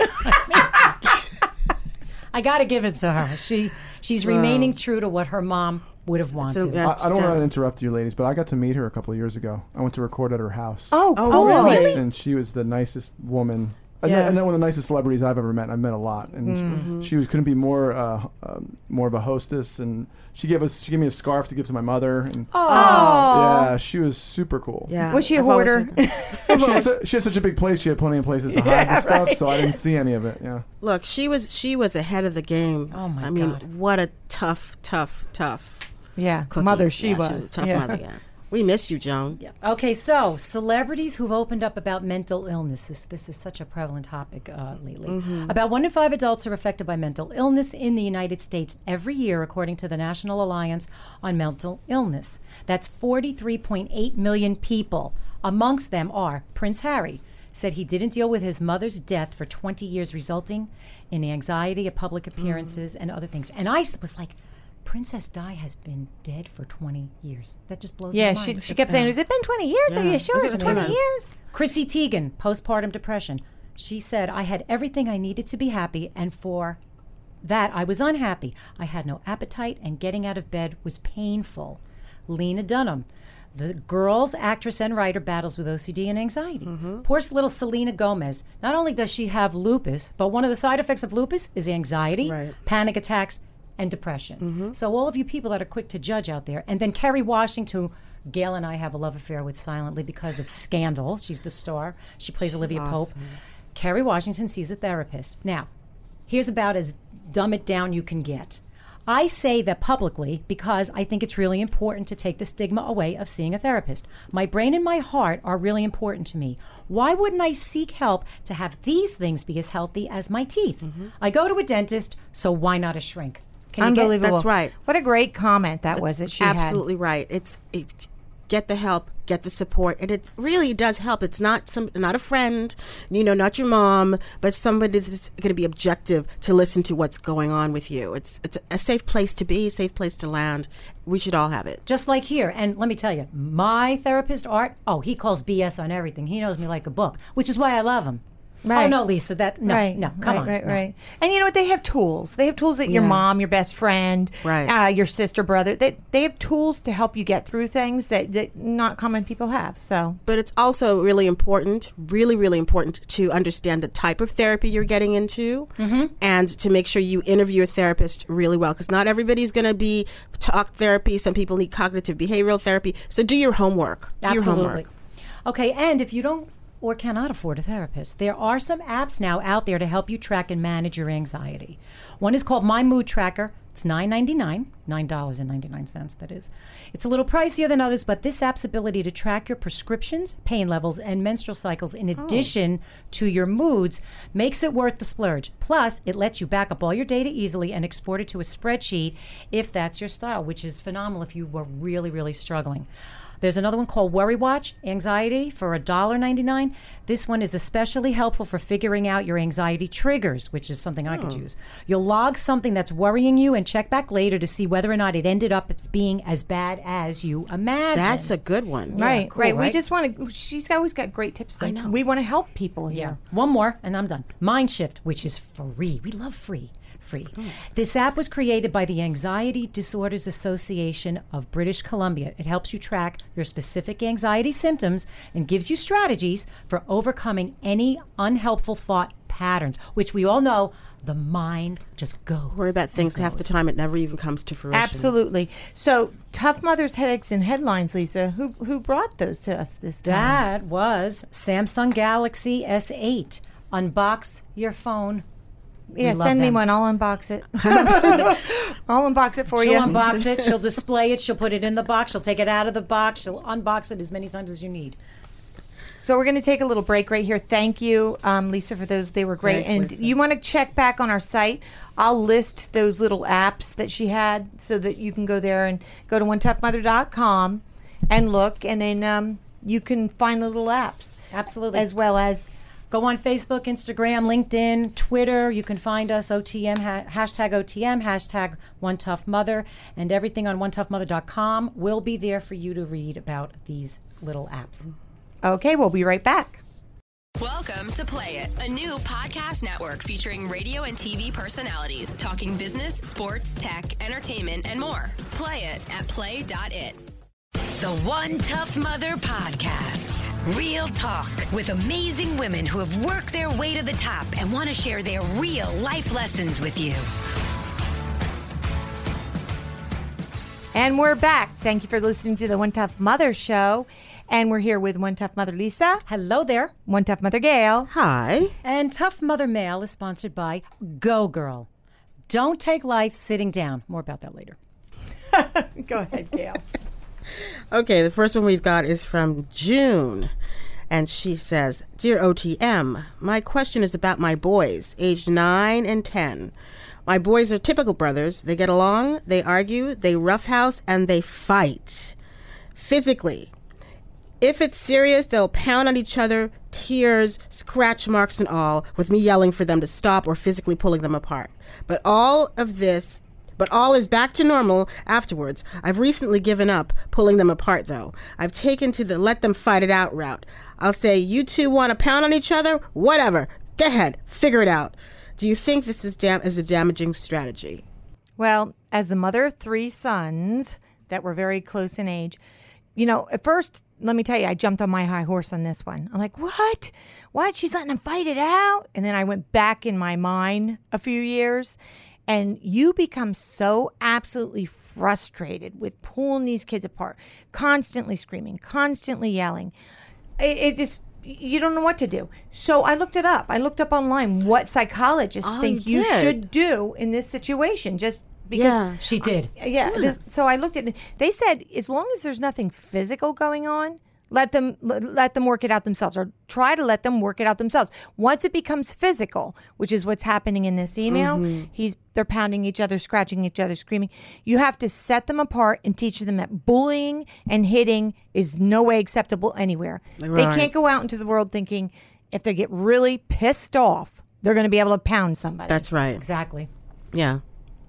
I got to give it to her. She she's remaining true to what her mom would have wanted. yeah, I, I don't want to interrupt you, ladies, but I got to meet her a couple of years ago. I went to record at her house. oh, Oh, oh, really? really? and she was the nicest woman. I Yeah. know, I know one of the nicest celebrities I've ever met. I've met a lot, and she, she was couldn't be more uh, um, more of a hostess. And she gave us she gave me a scarf to give to my mother. And Oh. yeah, she was super cool. Yeah. Was she a I've hoarder? liked she, had su- she had such a big place. She had plenty of places to hide the stuff, so I didn't see any of it. Yeah, Look, she was she was ahead of the game. Oh, my I mean, God. what a tough, tough, tough Yeah, cookie. mother she Yeah, was. She was a tough Yeah. mother. Yeah. We miss you, Joan. Yeah. Okay, so celebrities who've opened up about mental illness. This, this is such a prevalent topic uh, lately. About one in five adults are affected by mental illness in the United States every year, according to the National Alliance on Mental Illness. That's 43.8 million people. Amongst them are Prince Harry. Said he didn't deal with his mother's death for 20 years, resulting in anxiety at public appearances and other things. And I was like, Princess Di has been dead for 20 years. That just blows Yeah, my mind. she, she kept saying, uh, Has it been 20 years? Are you sure it's 20 20? years? Chrissy Teigen, postpartum depression. She said, I had everything I needed to be happy, and for that, I was unhappy. I had no appetite, and getting out of bed was painful. Lena Dunham, the Girls actress and writer, battles with OCD and anxiety. Mm-hmm. Poor little Selena Gomez. Not only does she have lupus, but one of the side effects of lupus is anxiety, Right. panic attacks, and depression. Mm-hmm. So, all of you people that are quick to judge out there, and then Kerry Washington, Gail and I have a love affair with silently because of Scandal. She's the star. She plays Olivia Pope. Kerry Washington sees a therapist. Now, here's about as dumb it down you can get. I say that publicly because I think it's really important to take the stigma away of seeing a therapist. My brain and my heart are really important to me. Why wouldn't I seek help to have these things be as healthy as my teeth? Mm-hmm. I go to a dentist, so why not a shrink? Can you get- Unbelievable. That's right. What a great comment that was that she had. Absolutely right. It's it, get the help, get the support, and it really does help. It's not some not a friend, you know, not your mom, but somebody that's going to be objective to listen to what's going on with you. It's it's a safe place to be, a safe place to land. We should all have it. just like here. And let me tell you, my therapist, Art, oh, he calls BS on everything. He knows me like a book, which is why I love him. Oh Right. no, Lisa, that no, right, no, come right, on, right, no. right. And you know what? They have tools. They have tools that your mom, your best friend, Right. uh, your sister, brother. They they have tools to help you get through things that that not common people have. So But it's also really important, really, really important to understand the type of therapy you're getting into and to make sure you interview your therapist really well because not everybody's going to be talk therapy. Some people need cognitive behavioral therapy. So do your homework. Do your Absolutely. homework. Okay, and if you don't or cannot afford a therapist, there are some apps now out there to help you track and manage your anxiety. One is called My Mood Tracker. It's nine ninety nine. $9.99, that is. It's a little pricier than others, but this app's ability to track your prescriptions, pain levels, and menstrual cycles in oh. addition to your moods makes it worth the splurge. Plus, it lets you back up all your data easily and export it to a spreadsheet if that's your style, which is phenomenal if you were really, really struggling. There's another one called Worry Watch Anxiety for $1.99. This one is especially helpful for figuring out your anxiety triggers, which is something I could hmm. use. You'll log something that's worrying you and check back later to see whether or not it ended up as being as bad as you imagined. That's a good one. Right, cool, right. We just want to. She's always got great tips. Like, know. We want to help people Yeah. here. One more, and I'm done. Mind Shift, which is free. We love free. Free. This app was created by the Anxiety Disorders Association of British Columbia. It helps you track your specific anxiety symptoms and gives you strategies for overcoming any unhelpful thought patterns, which we all know the mind just goes. Worry about things half the time, it never even comes to fruition. Absolutely. So, tough mothers, headaches, and headlines. Lisa, who who brought those to us this time? That was Samsung Galaxy S8. Unbox your phone. Yeah, send me them. one. I'll unbox it. I'll unbox it for She'll you. unbox it. She'll display it. She'll put it in the box. She'll take it out of the box. She'll unbox it as many times as you need. So we're going to take a little break right here. Thank you, um, Lisa, for those. They were great. And you want to check back on our site. I'll list those little apps that she had so that you can go there and go to onetoughmother.com and look, and then um, you can find the little apps Absolutely. as well as Go on Facebook, Instagram, LinkedIn, Twitter. You can find us OTM, ha- hashtag OTM, hashtag One Tough Mother, and everything on OneToughMother.com will be there for you to read about these little apps. okay. We'll be right back. Welcome to Play It, a new podcast network featuring radio and TV personalities talking business, sports, tech, entertainment, and more. Play it at play.it. The One Tough Mother Podcast. Real talk with amazing women who have worked their way to the top and want to share their real life lessons with you. And we're back. Thank you for listening to the One Tough Mother show. And we're here with One Tough Mother Lisa, Hello there. One Tough Mother Gail. Hi. And Tough Mother Mail is sponsored by Go Girl. Don't take life sitting down. More about that later. Go ahead, Gail. Okay, the first one we've got is from June. And she says, Dear OTM, my question is about my boys, aged 9 and 10. My boys are typical brothers. They get along, they argue, they roughhouse, and they fight. Physically. If it's serious, they'll pound on each other, tears, scratch marks, and all, with me yelling for them to stop or physically pulling them apart. But all of this but all is back to normal afterwards. I've recently given up pulling them apart, though. I've taken to the let them fight it out route. I'll say, You two want to pound on each other? Whatever. Go ahead. Figure it out. Do you think this is, dam- is a damaging strategy? Well, as the mother of three sons that were very close in age, you know, at first, let me tell you, I jumped on my high horse on this one. I'm like, what? What? She's letting them fight it out? And then I went back in my mind a few years. And you become so absolutely frustrated with pulling these kids apart, constantly screaming, constantly yelling. It, it just, you don't know what to do. So I looked it up. I looked up online what psychologists Oh, think you you should do in this situation, just because Yeah. She did. yeah. This, so I looked at. it. They said as long as there's nothing physical going on, let them let them work it out themselves, or try to let them work it out themselves. Once it becomes physical, which is what's happening in this email, mm-hmm. he's they're pounding each other, scratching each other, screaming. You have to set them apart and teach them that bullying and hitting is no way acceptable anywhere. They can't go out into the world thinking if they get really pissed off, they're going to be able to pound somebody. That's right. Exactly. Yeah.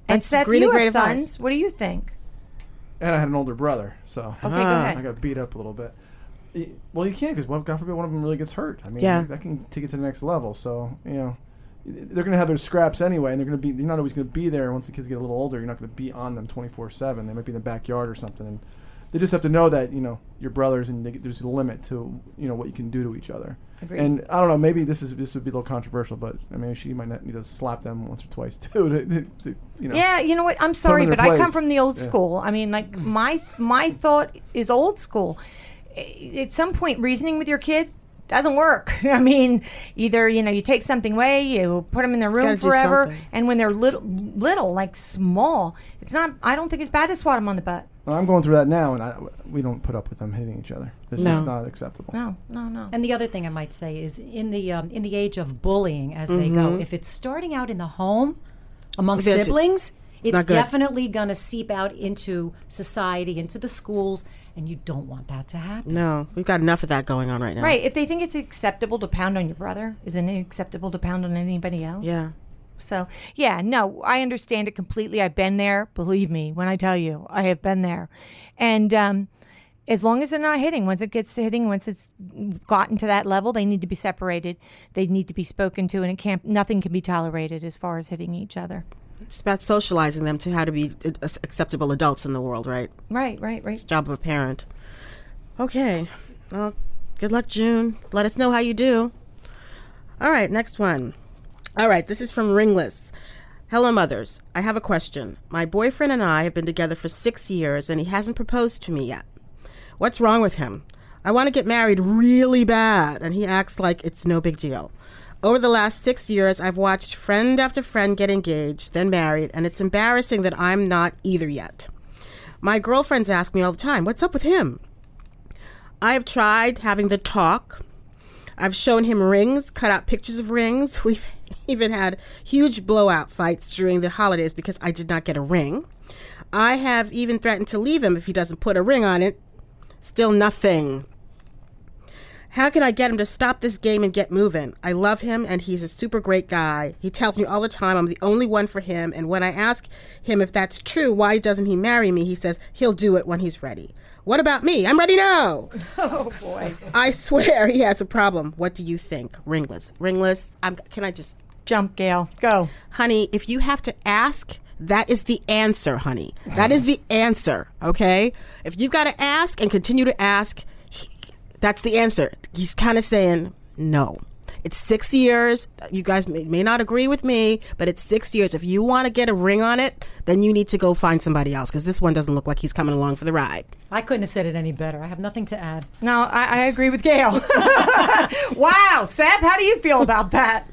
and That's Seth, really you great have advice. sons. What do you think? And I had an older brother, so Okay, go ah. ahead. I got beat up a little bit. Well, you can't because God forbid one of them really gets hurt. I mean, Yeah. that can take it to the next level. So you know, they're going to have their scraps anyway, and they're going to be. You're not always going to be there once the kids get a little older. You're not going to be on them 24 seven. They might be in the backyard or something, and they just have to know that you know your brothers, and they, there's a limit to you know what you can do to each other. Agreed. And I don't know, maybe this is this would be a little controversial, but I mean, she might not need to slap them once or twice too. To, to, to, you know, Yeah, you know what? I'm sorry, but their I come from the old Yeah. school. I mean, like my my thought is old school. I- At some point, reasoning with your kid, doesn't work. I mean, either you know you take something away, you put them in their room forever, and when they're little, little like small, it's not. I don't think it's bad to swat them on the butt. Well, I'm going through that now, and I, we don't put up with them hitting each other. It's No. just not acceptable. No, no, no. And the other thing I might say is in the um, in the age of bullying as they Mm-hmm. go, if it's starting out in the home amongst That's- siblings, it's definitely going to seep out into society, into the schools, and you don't want that to happen. No, we've got enough of that going on right now. Right. If they think it's acceptable to pound on your brother, isn't it acceptable to pound on anybody else? Yeah. So, yeah, no, I understand it completely. I've been there. Believe me when I tell you, I have been there. And um, as long as they're not hitting, once it gets to hitting, once it's gotten to that level, they need to be separated. They need to be spoken to, and it can't. Nothing can be tolerated as far as hitting each other. It's about socializing them to how to be uh, acceptable adults in the world, right? Right, right, right. It's job of a parent. Okay. Well, good luck, June. Let us know how you do. All right, next one. All right, this is from Ringless. Hello, mothers. I have a question. My boyfriend and I have been together for six years, and he hasn't proposed to me yet. What's wrong with him? I want to get married really bad, and he acts like it's no big deal. Over the last six years, I've watched friend after friend get engaged, then married, and it's embarrassing that I'm not either yet. My girlfriends ask me all the time, What's up with him? I have tried having the talk. I've shown him rings, cut out pictures of rings. We've even had huge blowout fights during the holidays because I did not get a ring. I have even threatened to leave him if he doesn't put a ring on it. Still nothing. How can I get him to stop this game and get moving? I love him and he's a super great guy. He tells me all the time I'm the only one for him. And when I ask him if that's true, why doesn't he marry me? He says he'll do it when he's ready. What about me? I'm ready now. Oh boy. I swear he has a problem. What do you think? Ringless. Ringless. I'm, can I just, Jump, Gail. Go. honey, if you have to ask, that is the answer, honey. That is the answer, okay? If you've got to ask and continue to ask, that's the answer. He's kind of saying no. It's six years. You guys may, may not agree with me, but it's six years. If you want to get a ring on it, then you need to go find somebody else because this one doesn't look like he's coming along for the ride. I couldn't have said it any better. I have nothing to add. No, I, I agree with Gail. wow, Seth, how do you feel about that?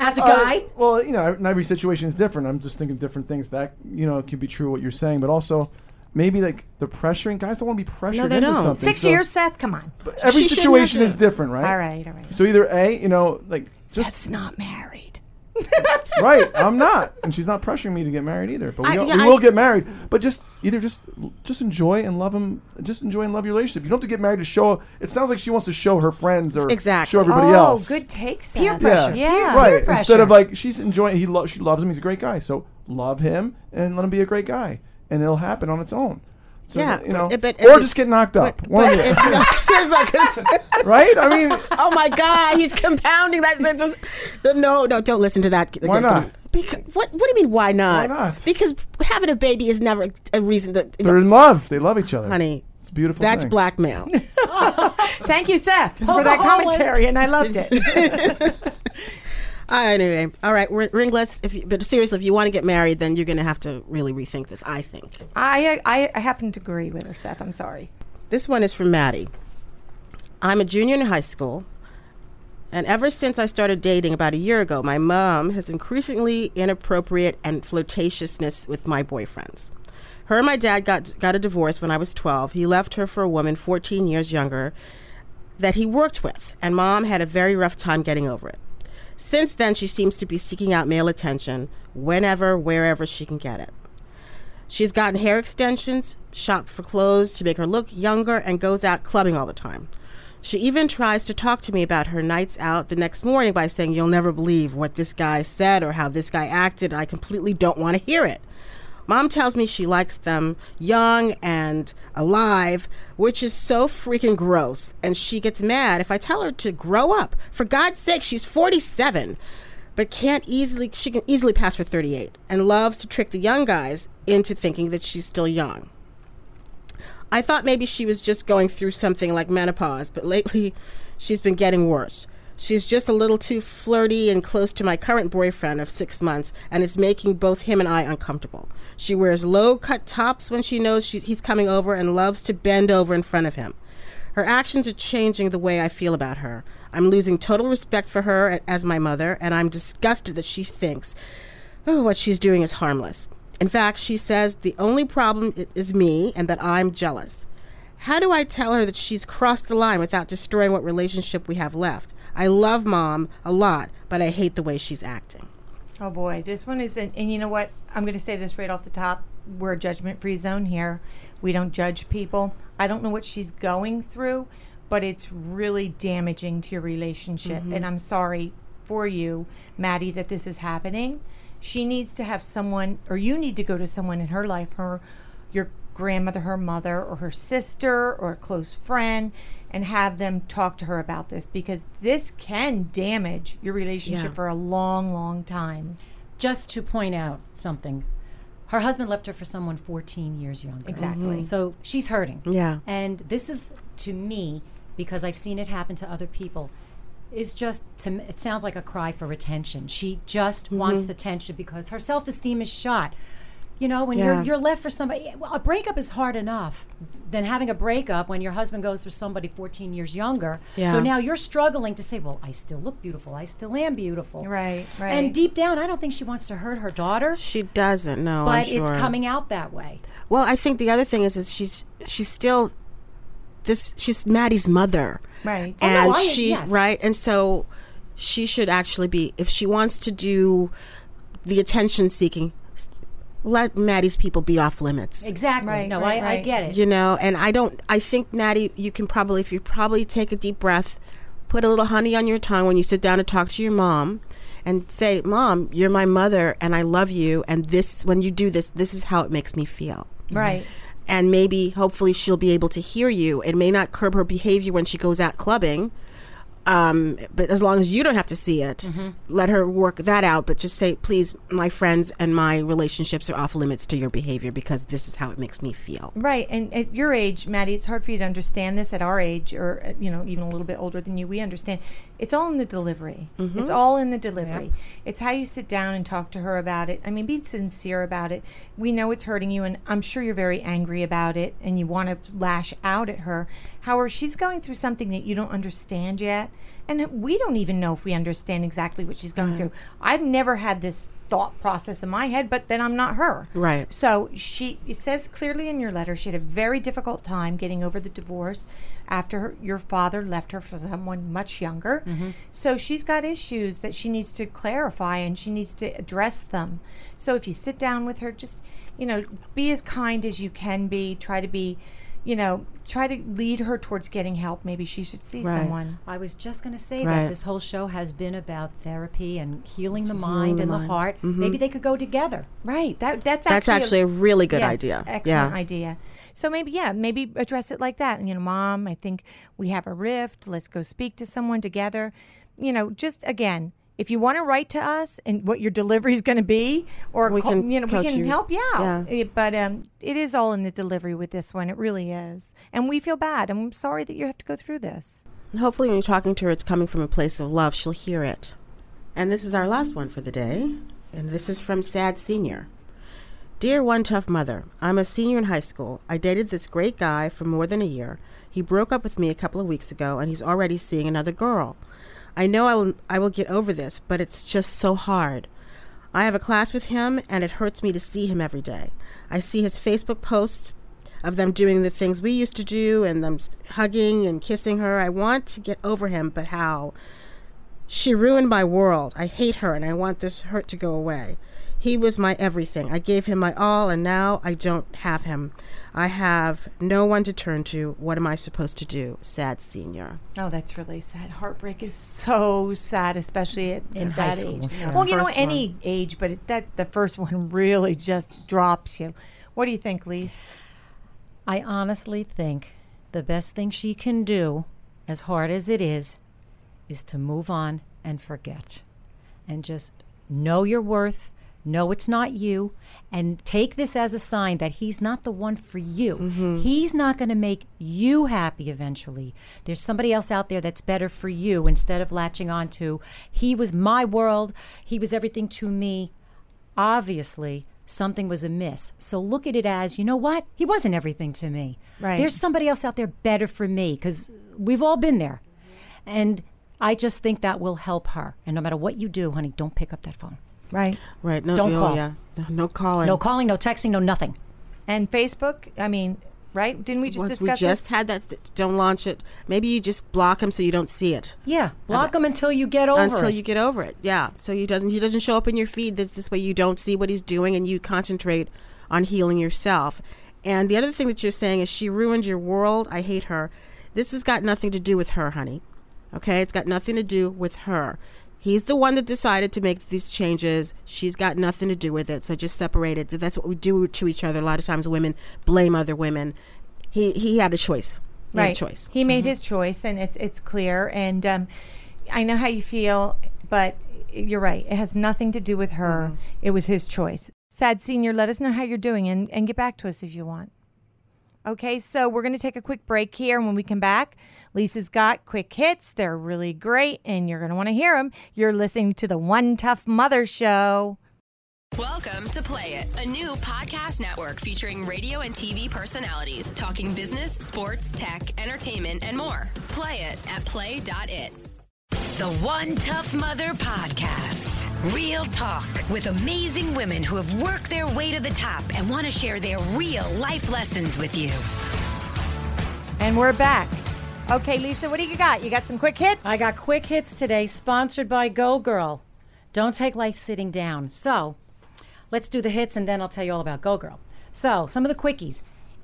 As a Uh, guy, well, you know, every situation is different. I'm just thinking different things that you know could be true what you're saying, but also maybe like the pressuring. Guys don't want to be pressured no, they into don't. something. Six so years, Seth. Come on. Every She shouldn't situation have is to. different, right? All right, all right. So either a, you know, like just Seth's not married. right, I'm not, and she's not pressuring me to get married either. But we, I- don't- yeah, we I- will get married. But just either just just enjoy and love him. Just enjoy and love your relationship. You don't have to get married to show. It sounds like she wants to show her friends or Exactly. show everybody oh, else. good take, Seth. Peer pressure. Yeah. right. pressure. Instead of like she's enjoying, he lo- she loves him. He's a great guy. So love him and let him be a great guy, and it'll happen on its own. So Yeah, you know, but- but- or just get knocked up. But, One but if, no, it's like right? I mean, oh my God, he's compounding that. that just no, no, don't listen to that. Why not? Because, what? What do you mean? Why not? Why not? Because having a baby is never a reason that. they're in love. They love each other. honey, it's a beautiful. that's thing. blackmail. Thank you, Seth, for oh, that oh, commentary, and I loved it. Anyway, all right, ringless. If you, but seriously, if you want to get married, then you're going to have to really rethink this. I think I, I I happen to agree with her, Seth. I'm sorry. this one is from Maddie. I'm a junior in high school, and ever since I started dating about a year ago, my mom has increasingly inappropriate and flirtatiousness with my boyfriends. Her and my dad got got a divorce when I was 12. He left her for a woman 14 years younger that he worked with, and mom had a very rough time getting over it. Since then, she seems to be seeking out male attention whenever, wherever she can get it. She's gotten hair extensions, shopped for clothes to make her look younger, and goes out clubbing all the time. She even tries to talk to me about her nights out the next morning by saying, You'll never believe what this guy said or how this guy acted. I completely don't want to hear it. Mom tells me she likes them young and alive, which is so freaking gross. And she gets mad if I tell her to grow up. For God's sake, she's 47, but can't easily, she can easily pass for 38 and loves to trick the young guys into thinking that she's still young. I thought maybe she was just going through something like menopause, but lately she's been getting worse. She's just a little too flirty and close to my current boyfriend of six months, and it's making both him and I uncomfortable. She wears low cut tops when she knows he's coming over and loves to bend over in front of him. Her actions are changing the way I feel about her. I'm losing total respect for her as my mother, and I'm disgusted that she thinks oh, what she's doing is harmless. In fact, she says the only problem is me and that I'm jealous. How do I tell her that she's crossed the line without destroying what relationship we have left? I love mom a lot, but I hate the way she's acting. Oh boy, this one is, an, and you know what? I'm going to say this right off the top. We're a judgment free zone here. We don't judge people. I don't know what she's going through, but it's really damaging to your relationship. Mm-hmm. And I'm sorry for you, Maddie, that this is happening. She needs to have someone, or you need to go to someone in her life, her, your grandmother, her mother, or her sister, or a close friend, and have them talk to her about this because this can damage your relationship Yeah. for a long, long time. Just to point out something, her husband left her for someone 14 years younger. Exactly. So she's hurting. Yeah. And this is to me because I've seen it happen to other people. Is just to it sounds like a cry for attention. She just Mm-hmm. wants attention because her self esteem is shot. You know, when Yeah. you're you're left for somebody, well, a breakup is hard enough than having a breakup when your husband goes for somebody 14 years younger. Yeah. So now you're struggling to say, well, I still look beautiful. I still am beautiful. Right, right. And deep down, I don't think she wants to hurt her daughter, She doesn't know, but sure. it's coming out that way. Well, I think the other thing is, is she's she's still this. She's Maddie's mother, Right. Oh, no, and I- she yes. right, and so she should actually be if she wants to do the attention seeking. S- Let Maddie's people be off limits. Exactly. Right, no, right, I, I get it. You know, and I don't. I think Maddie, you can probably, if you probably take a deep breath, put a little honey on your tongue when you sit down to talk to your mom, and say, "Mom, you're my mother, and I love you, and this, when you do this, this is how it makes me feel." Mm-hmm. Right. and maybe hopefully she'll be able to hear you it may not curb her behavior when she goes out clubbing um, but as long as you don't have to see it let her work that out but just say please my friends and my relationships are off limits to your behavior because this is how it makes me feel Right. And at your age, Maddie, it's hard for you to understand this. At our age, or uh, you know, even a little bit older than you, we understand. It's all in the delivery. It's all in the delivery. It's how you sit down and talk to her about it. I mean, be sincere about it. We know it's hurting you, and I'm sure you're very angry about it, and you want to lash out at her. However, she's going through something that you don't understand yet, and we don't even know if we understand exactly what she's going through. I've never had this thought process in my head, but then I'm not her. Right. So she it says clearly in your letter she had a very difficult time getting over the divorce after her, your father left her for someone much younger. Mm-hmm. So she's got issues that she needs to clarify and she needs to address them. So if you sit down with her, just you know, be as kind as you can be. Try to be, you know, try to lead her towards getting help. Maybe she should see Right. someone. I was just going to say Right. that this whole show has been about therapy and healing the mind the and mind. the heart. Mm-hmm. Maybe they could go together. Right. That that's actually that's actually a really good Yes, idea Excellent yeah idea. So maybe yeah, maybe address it like that. You know, mom, I think we have a rift. Let's go speak to someone together. You know, just again, if you want to write to us and what your delivery is going to be, or We call- can you know, we can you. help you out. Yeah. But um, it is all in the delivery with this one. It really is, and we feel bad. I'm sorry that you have to go through this. hopefully when you're talking to her it's coming from a place of love she'll hear it and this is our last one for the day and this is from sad senior Dear One Tough Mother, I'm a senior in high school. I dated this great guy for more than a year. He broke up with me a couple of weeks ago and he's already seeing another girl. I know I will I will get over this, but it's just so hard. I have a class with him and it hurts me to see him every day. I see his Facebook posts of them doing the things we used to do and them hugging and kissing her. I want to get over him, but how? She ruined my world. I hate her and I want this hurt to go away. He was my everything. I gave him my all and now I don't have him. I have no one to turn to. What am I supposed to do? Sad senior. Oh, that's really sad. Heartbreak is so sad, especially at, In at that school, age. yeah. Well, you know, First any age, but it, that's the first one really just drops you. What do you think, Lise? I honestly think the best thing she can do, as hard as it is, is to move on and forget. And just know your worth, know it's not you, and take this as a sign that he's not the one for you. Mm-hmm. He's not going to make you happy eventually. There's somebody else out there that's better for you instead of latching on to, he was my world, he was everything to me. Obviously, something was amiss. So look at it as, you know what? He wasn't everything to me. Right. There's somebody else out there better for me because we've all been there. And I just think that will help her. And no matter what you do, honey, don't pick up that phone. Right. Right. No, Don't oh, call. Yeah. No, no calling. No calling, no texting, no nothing. And Facebook, I mean, right? Didn't we just Once we just this? had that. Th- don't launch it. Maybe you just block him so you don't see it Yeah, block them until you get over until it. you get over it. Yeah. So he doesn't. He doesn't show up in your feed. This this way you don't see what he's doing and you concentrate on healing yourself. And the other thing that you're saying is she ruined your world. I hate her. This has got nothing to do with her, honey. Okay, it's got nothing to do with her. He's the one that decided to make these changes. She's got nothing to do with it. So just separate it. That's what we do to each other. A lot of times women blame other women. He he had a choice. He right. choice. He made his choice, and it's it's clear. And um, I know how you feel, but you're right. It has nothing to do with her. Mm-hmm. It was his choice. Sad senior, let us know how you're doing, and and get back to us if you want. Okay, so we're going to take a quick break here. And when we come back, Lisa's got quick hits. They're really great, and you're going to want to hear them. You're listening to the One Tough Mother Show. Welcome to Play It, a new podcast network featuring radio and TV personalities talking business, sports, tech, entertainment, and more. Play it at play.it. The One Tough Mother Podcast. Real talk with amazing women who have worked their way to the top and want to share their real life lessons with you. And we're back. Okay, Lisa, what do you got? You got some quick hits? I got quick hits today, sponsored by Go Girl. Don't take life sitting down. So, let's do the hits, and then I'll tell you all about Go Girl. So, some of the quickies.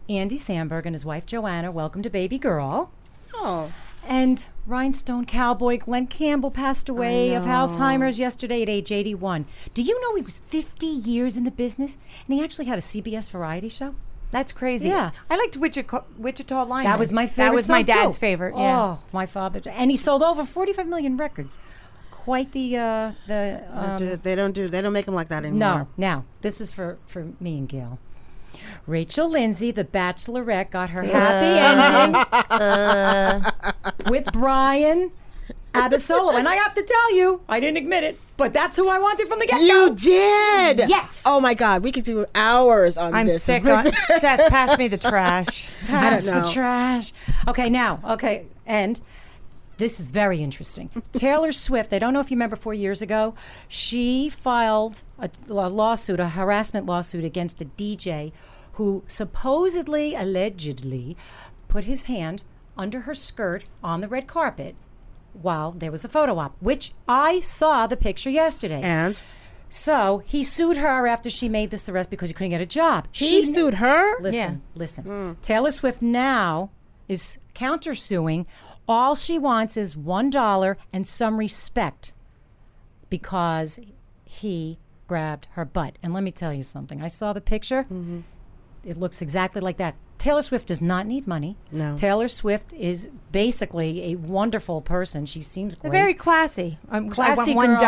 Andy Samberg and his wife Joanna welcome to Baby Girl. Oh, And Rhinestone Cowboy Glen Campbell passed away of Alzheimer's yesterday at age 81. Do you know he was 50 years in the business and he actually had a CBS variety show? That's crazy. Yeah. I liked Wichita, Wichita Lineman. That was my favorite. That was my dad's too. favorite. Yeah. Oh, my father. And he sold over 45 million records. Quite the uh, the um, Do- they don't do. They don't make them like that anymore. no. Now this is for for me and Gail. Rachel Lindsay, the Bachelorette, got her happy ending uh. with Bryan Abasolo, and I have to tell you, I didn't admit it, but that's who I wanted from the get go. You did. Yes. Oh my God, we could do hours on I'm this. sick. On, Seth, pass me the trash. I Pass don't the trash. Okay, now, okay, and this is very interesting. Taylor Swift, I don't know if you remember four years ago, she filed a, a lawsuit, a harassment lawsuit against a DJ who supposedly, allegedly, put his hand under her skirt on the red carpet while there was a photo op, which I saw the picture yesterday. And so he sued her after she made this arrest because he couldn't get a job. he She- sued her. Listen, Yeah. listen. Hmm. Taylor Swift now is countersuing. All she wants is one dollar and some respect because he grabbed her butt. And let me tell you something. I saw the picture. Mm-hmm. It looks exactly like that. Taylor Swift does not need money. No. Taylor Swift is basically a wonderful person. She seems great. Very classy. Um, Classy I want one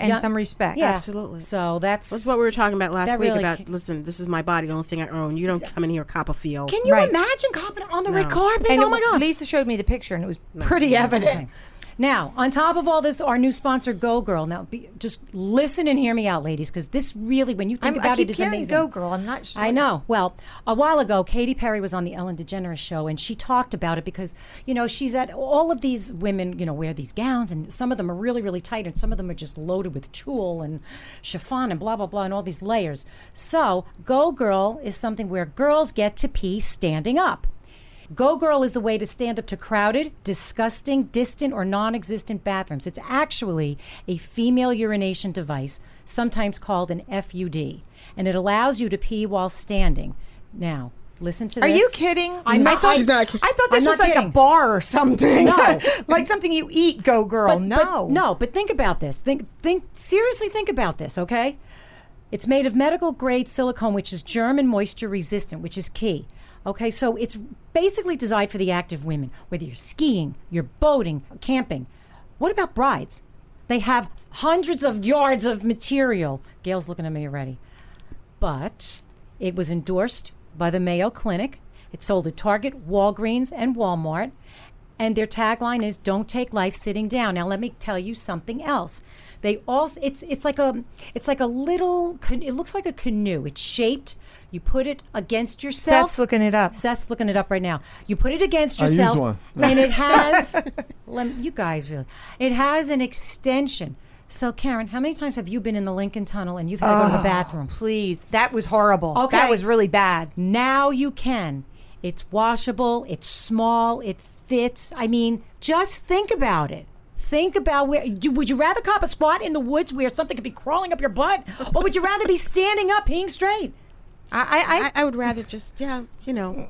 and Yeah. some respect. Yeah. Absolutely. So that's That's what we were talking about last week really about. ca- Listen, this is my body, the only thing I own. You don't come in here cop a feel. Can you Right. imagine coming on the red carpet? And oh my God. Lisa showed me the picture, and it was pretty evident. Now, on top of all this, our new sponsor, Go Girl. Now, be, just listen and hear me out, ladies, because this really, when you think I'm, about I keep it, is hearing amazing. "Go Girl." I'm not sure. I know. Well, a while ago, Katy Perry was on the Ellen DeGeneres show, and she talked about it because you know she's at all of these women, you know, wear these gowns, and some of them are really, really tight, and some of them are just loaded with tulle and chiffon and blah blah blah, and all these layers. So, Go Girl is something where girls get to pee standing up. Go Girl is the way to stand up to crowded, disgusting, distant, or non existent bathrooms. It's actually a female urination device, sometimes called an FUD, and it allows you to pee while standing. Now, listen to Are this. Are you kidding? I'm I thought, She's not kidding. I thought this I'm was not like a bar or something. No. like something you eat. Go Girl. But- no. but no, but think about this. Think, think seriously. Think about this. Okay, it's made of medical grade silicone, which is germ and moisture resistant, which is key. Okay, so it's basically designed for the active women, whether you're skiing, you're boating, camping. What about brides? They have hundreds of yards of material. Gail's looking at me already. But it was endorsed by the Mayo Clinic. It sold at Target, Walgreens, and Walmart. And their tagline is Don't take life sitting down. Now, let me tell you something else. They also it's it's like a it's like a little it looks like a canoe. It's shaped. You put it against yourself. Seth's looking it up. Seth's looking it up right now. You put it against I use yourself, one. and it has. lem- you guys really. It has an extension. So Karen, how many times have you been in the Lincoln Tunnel and you've had to go to the oh, bathroom? Please, that was horrible. Okay. That was really bad. Now you can. It's washable. It's small. It fits. I mean, just think about it. Think about where. Do, would you rather cop a squat in the woods where something could be crawling up your butt, or would you rather be standing up, peeing straight? I, I, I, I would rather just, yeah, you know,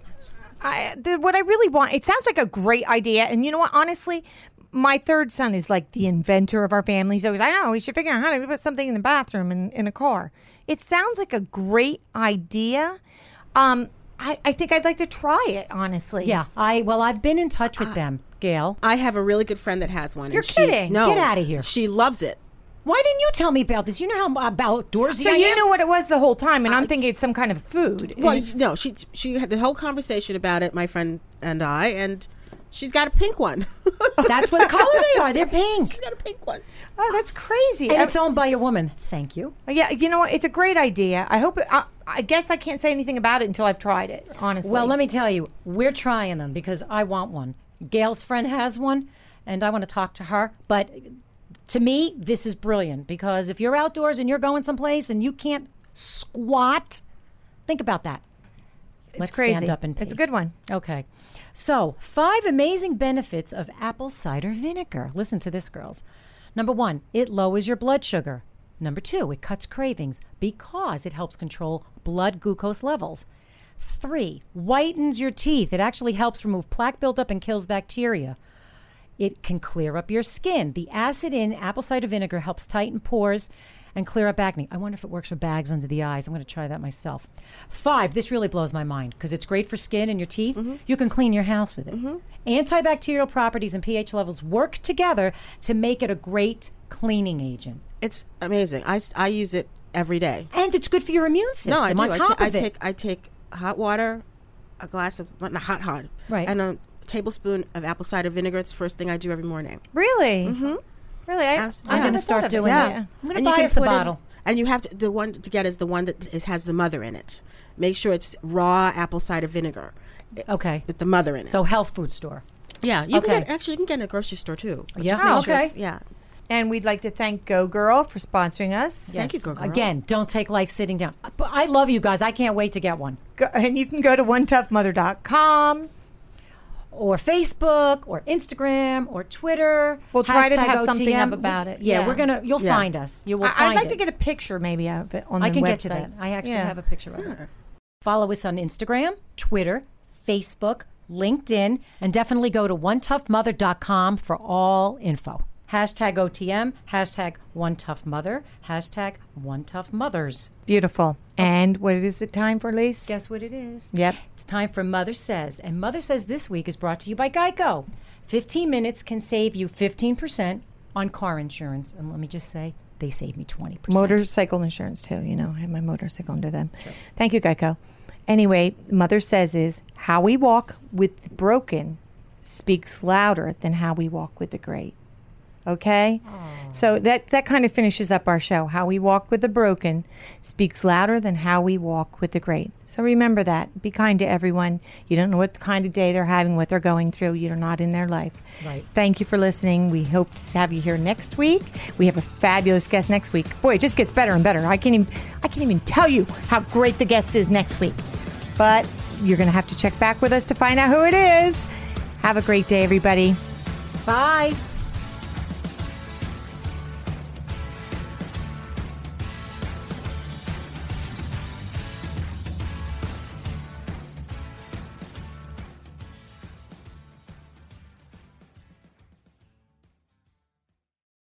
I, the, what I really want, it sounds like a great idea. And you know what? Honestly, my third son is like the inventor of our family. So he's always, I know, we should figure out how to put something in the bathroom and in a car. It sounds like a great idea. Um, I, I think I'd like to try it, honestly. Yeah, I well, I've been in touch with them, Gail. I have a really good friend that has one. and You're she- kidding. No, Get outta here. She loves it. Why didn't you tell me about this? You know how about outdoorsy So I you am? knew what it was the whole time, and I'm thinking it's some kind of food. Well, it's- no, she she had the whole conversation about it, my friend and I, and she's got a pink one. That's what color they are. They're pink, she's got a pink one. oh, that's crazy. and I- it's um, owned by a woman. Thank you. Uh, yeah, you know what? It's a great idea. I hope. It, I, I guess I can't say anything about it until I've tried it. Honestly. Well, let me tell you, we're trying them because I want one. Gail's friend has one, and I want to talk to her. But to me, this is brilliant because if you're outdoors and you're going someplace and you can't squat, think about that. It's Let's crazy. stand up and pee. It's a good one. Okay. So, five amazing benefits of apple cider vinegar. Listen to this, girls. Number one, it lowers your blood sugar. Number two, it cuts cravings because it helps control blood glucose levels. Three, whitens your teeth. It actually helps remove plaque buildup and kills bacteria. It can clear up your skin. The acid in apple cider vinegar helps tighten pores and clear up acne. I wonder if it works for bags under the eyes. I'm going to try that myself. Five, this really blows my mind because it's great for skin and your teeth. Mm-hmm. You can clean your house with it. Mm-hmm. Antibacterial properties and pH levels work together to make it a great cleaning agent. It's amazing. I, I use it every day. And it's good for your immune system No, I do. on I, top ta- I it. take I take hot water, a glass of not not hot hot, Right. and a tablespoon of apple cider vinegar. It's the first thing I do every morning. Really? Mm-hmm. Really? I, Abs- I I'm never gonna start of it. doing yeah. that. I'm going And to you buy can us a put in- bottle. and you have to the one to get is the one that is, has the mother in it. Make sure it's raw apple cider vinegar. It's Okay. With the mother in it. So, health food store. yeah, you okay. can get, actually you can get in a grocery store too. Yeah. just make Oh, sure okay. Yeah. And we'd like to thank Go Girl for sponsoring us. Thank you, Go Girl. Again, don't take life sitting down. I love you guys. I can't wait to get one. Go, and you can go to onetoughmother.com. or Facebook or Instagram or Twitter. We'll try to have something up about it. Yeah, Yeah. we're gonna. You'll Yeah. find us. You will I, find I'd like it. to get a picture maybe of it on I the can website. get to that. I actually Yeah. have a picture of it. Follow us on Instagram, Twitter, Facebook, LinkedIn, and definitely go to onetoughmother.com for all info. Hashtag OTM, hashtag one tough mother, hashtag one tough mothers. Beautiful. And what is it time for, Lise? Guess what it is? Yep. It's time for Mother Says. And Mother Says this week is brought to you by Geico. 15 minutes can save you 15% on car insurance. And let me just say, they saved me 20%. Motorcycle insurance too. You know, I have my motorcycle under them. Thank you, Geico. Anyway, Mother says is how we walk with the broken speaks louder than how we walk with the great. Okay, oh. so that that kind of finishes up our show. How we walk with the broken speaks louder than how we walk with the great. So remember that. Be kind to everyone. You don't know what kind of day they're having, what they're going through. You're not in their life. Right. Thank you for listening. We hope to have you here next week. We have a fabulous guest next week. Boy, it just gets better and better. I can't even I can't even tell you how great the guest is next week. But you're going to have to check back with us to find out who it is. Have a great day, everybody. Bye.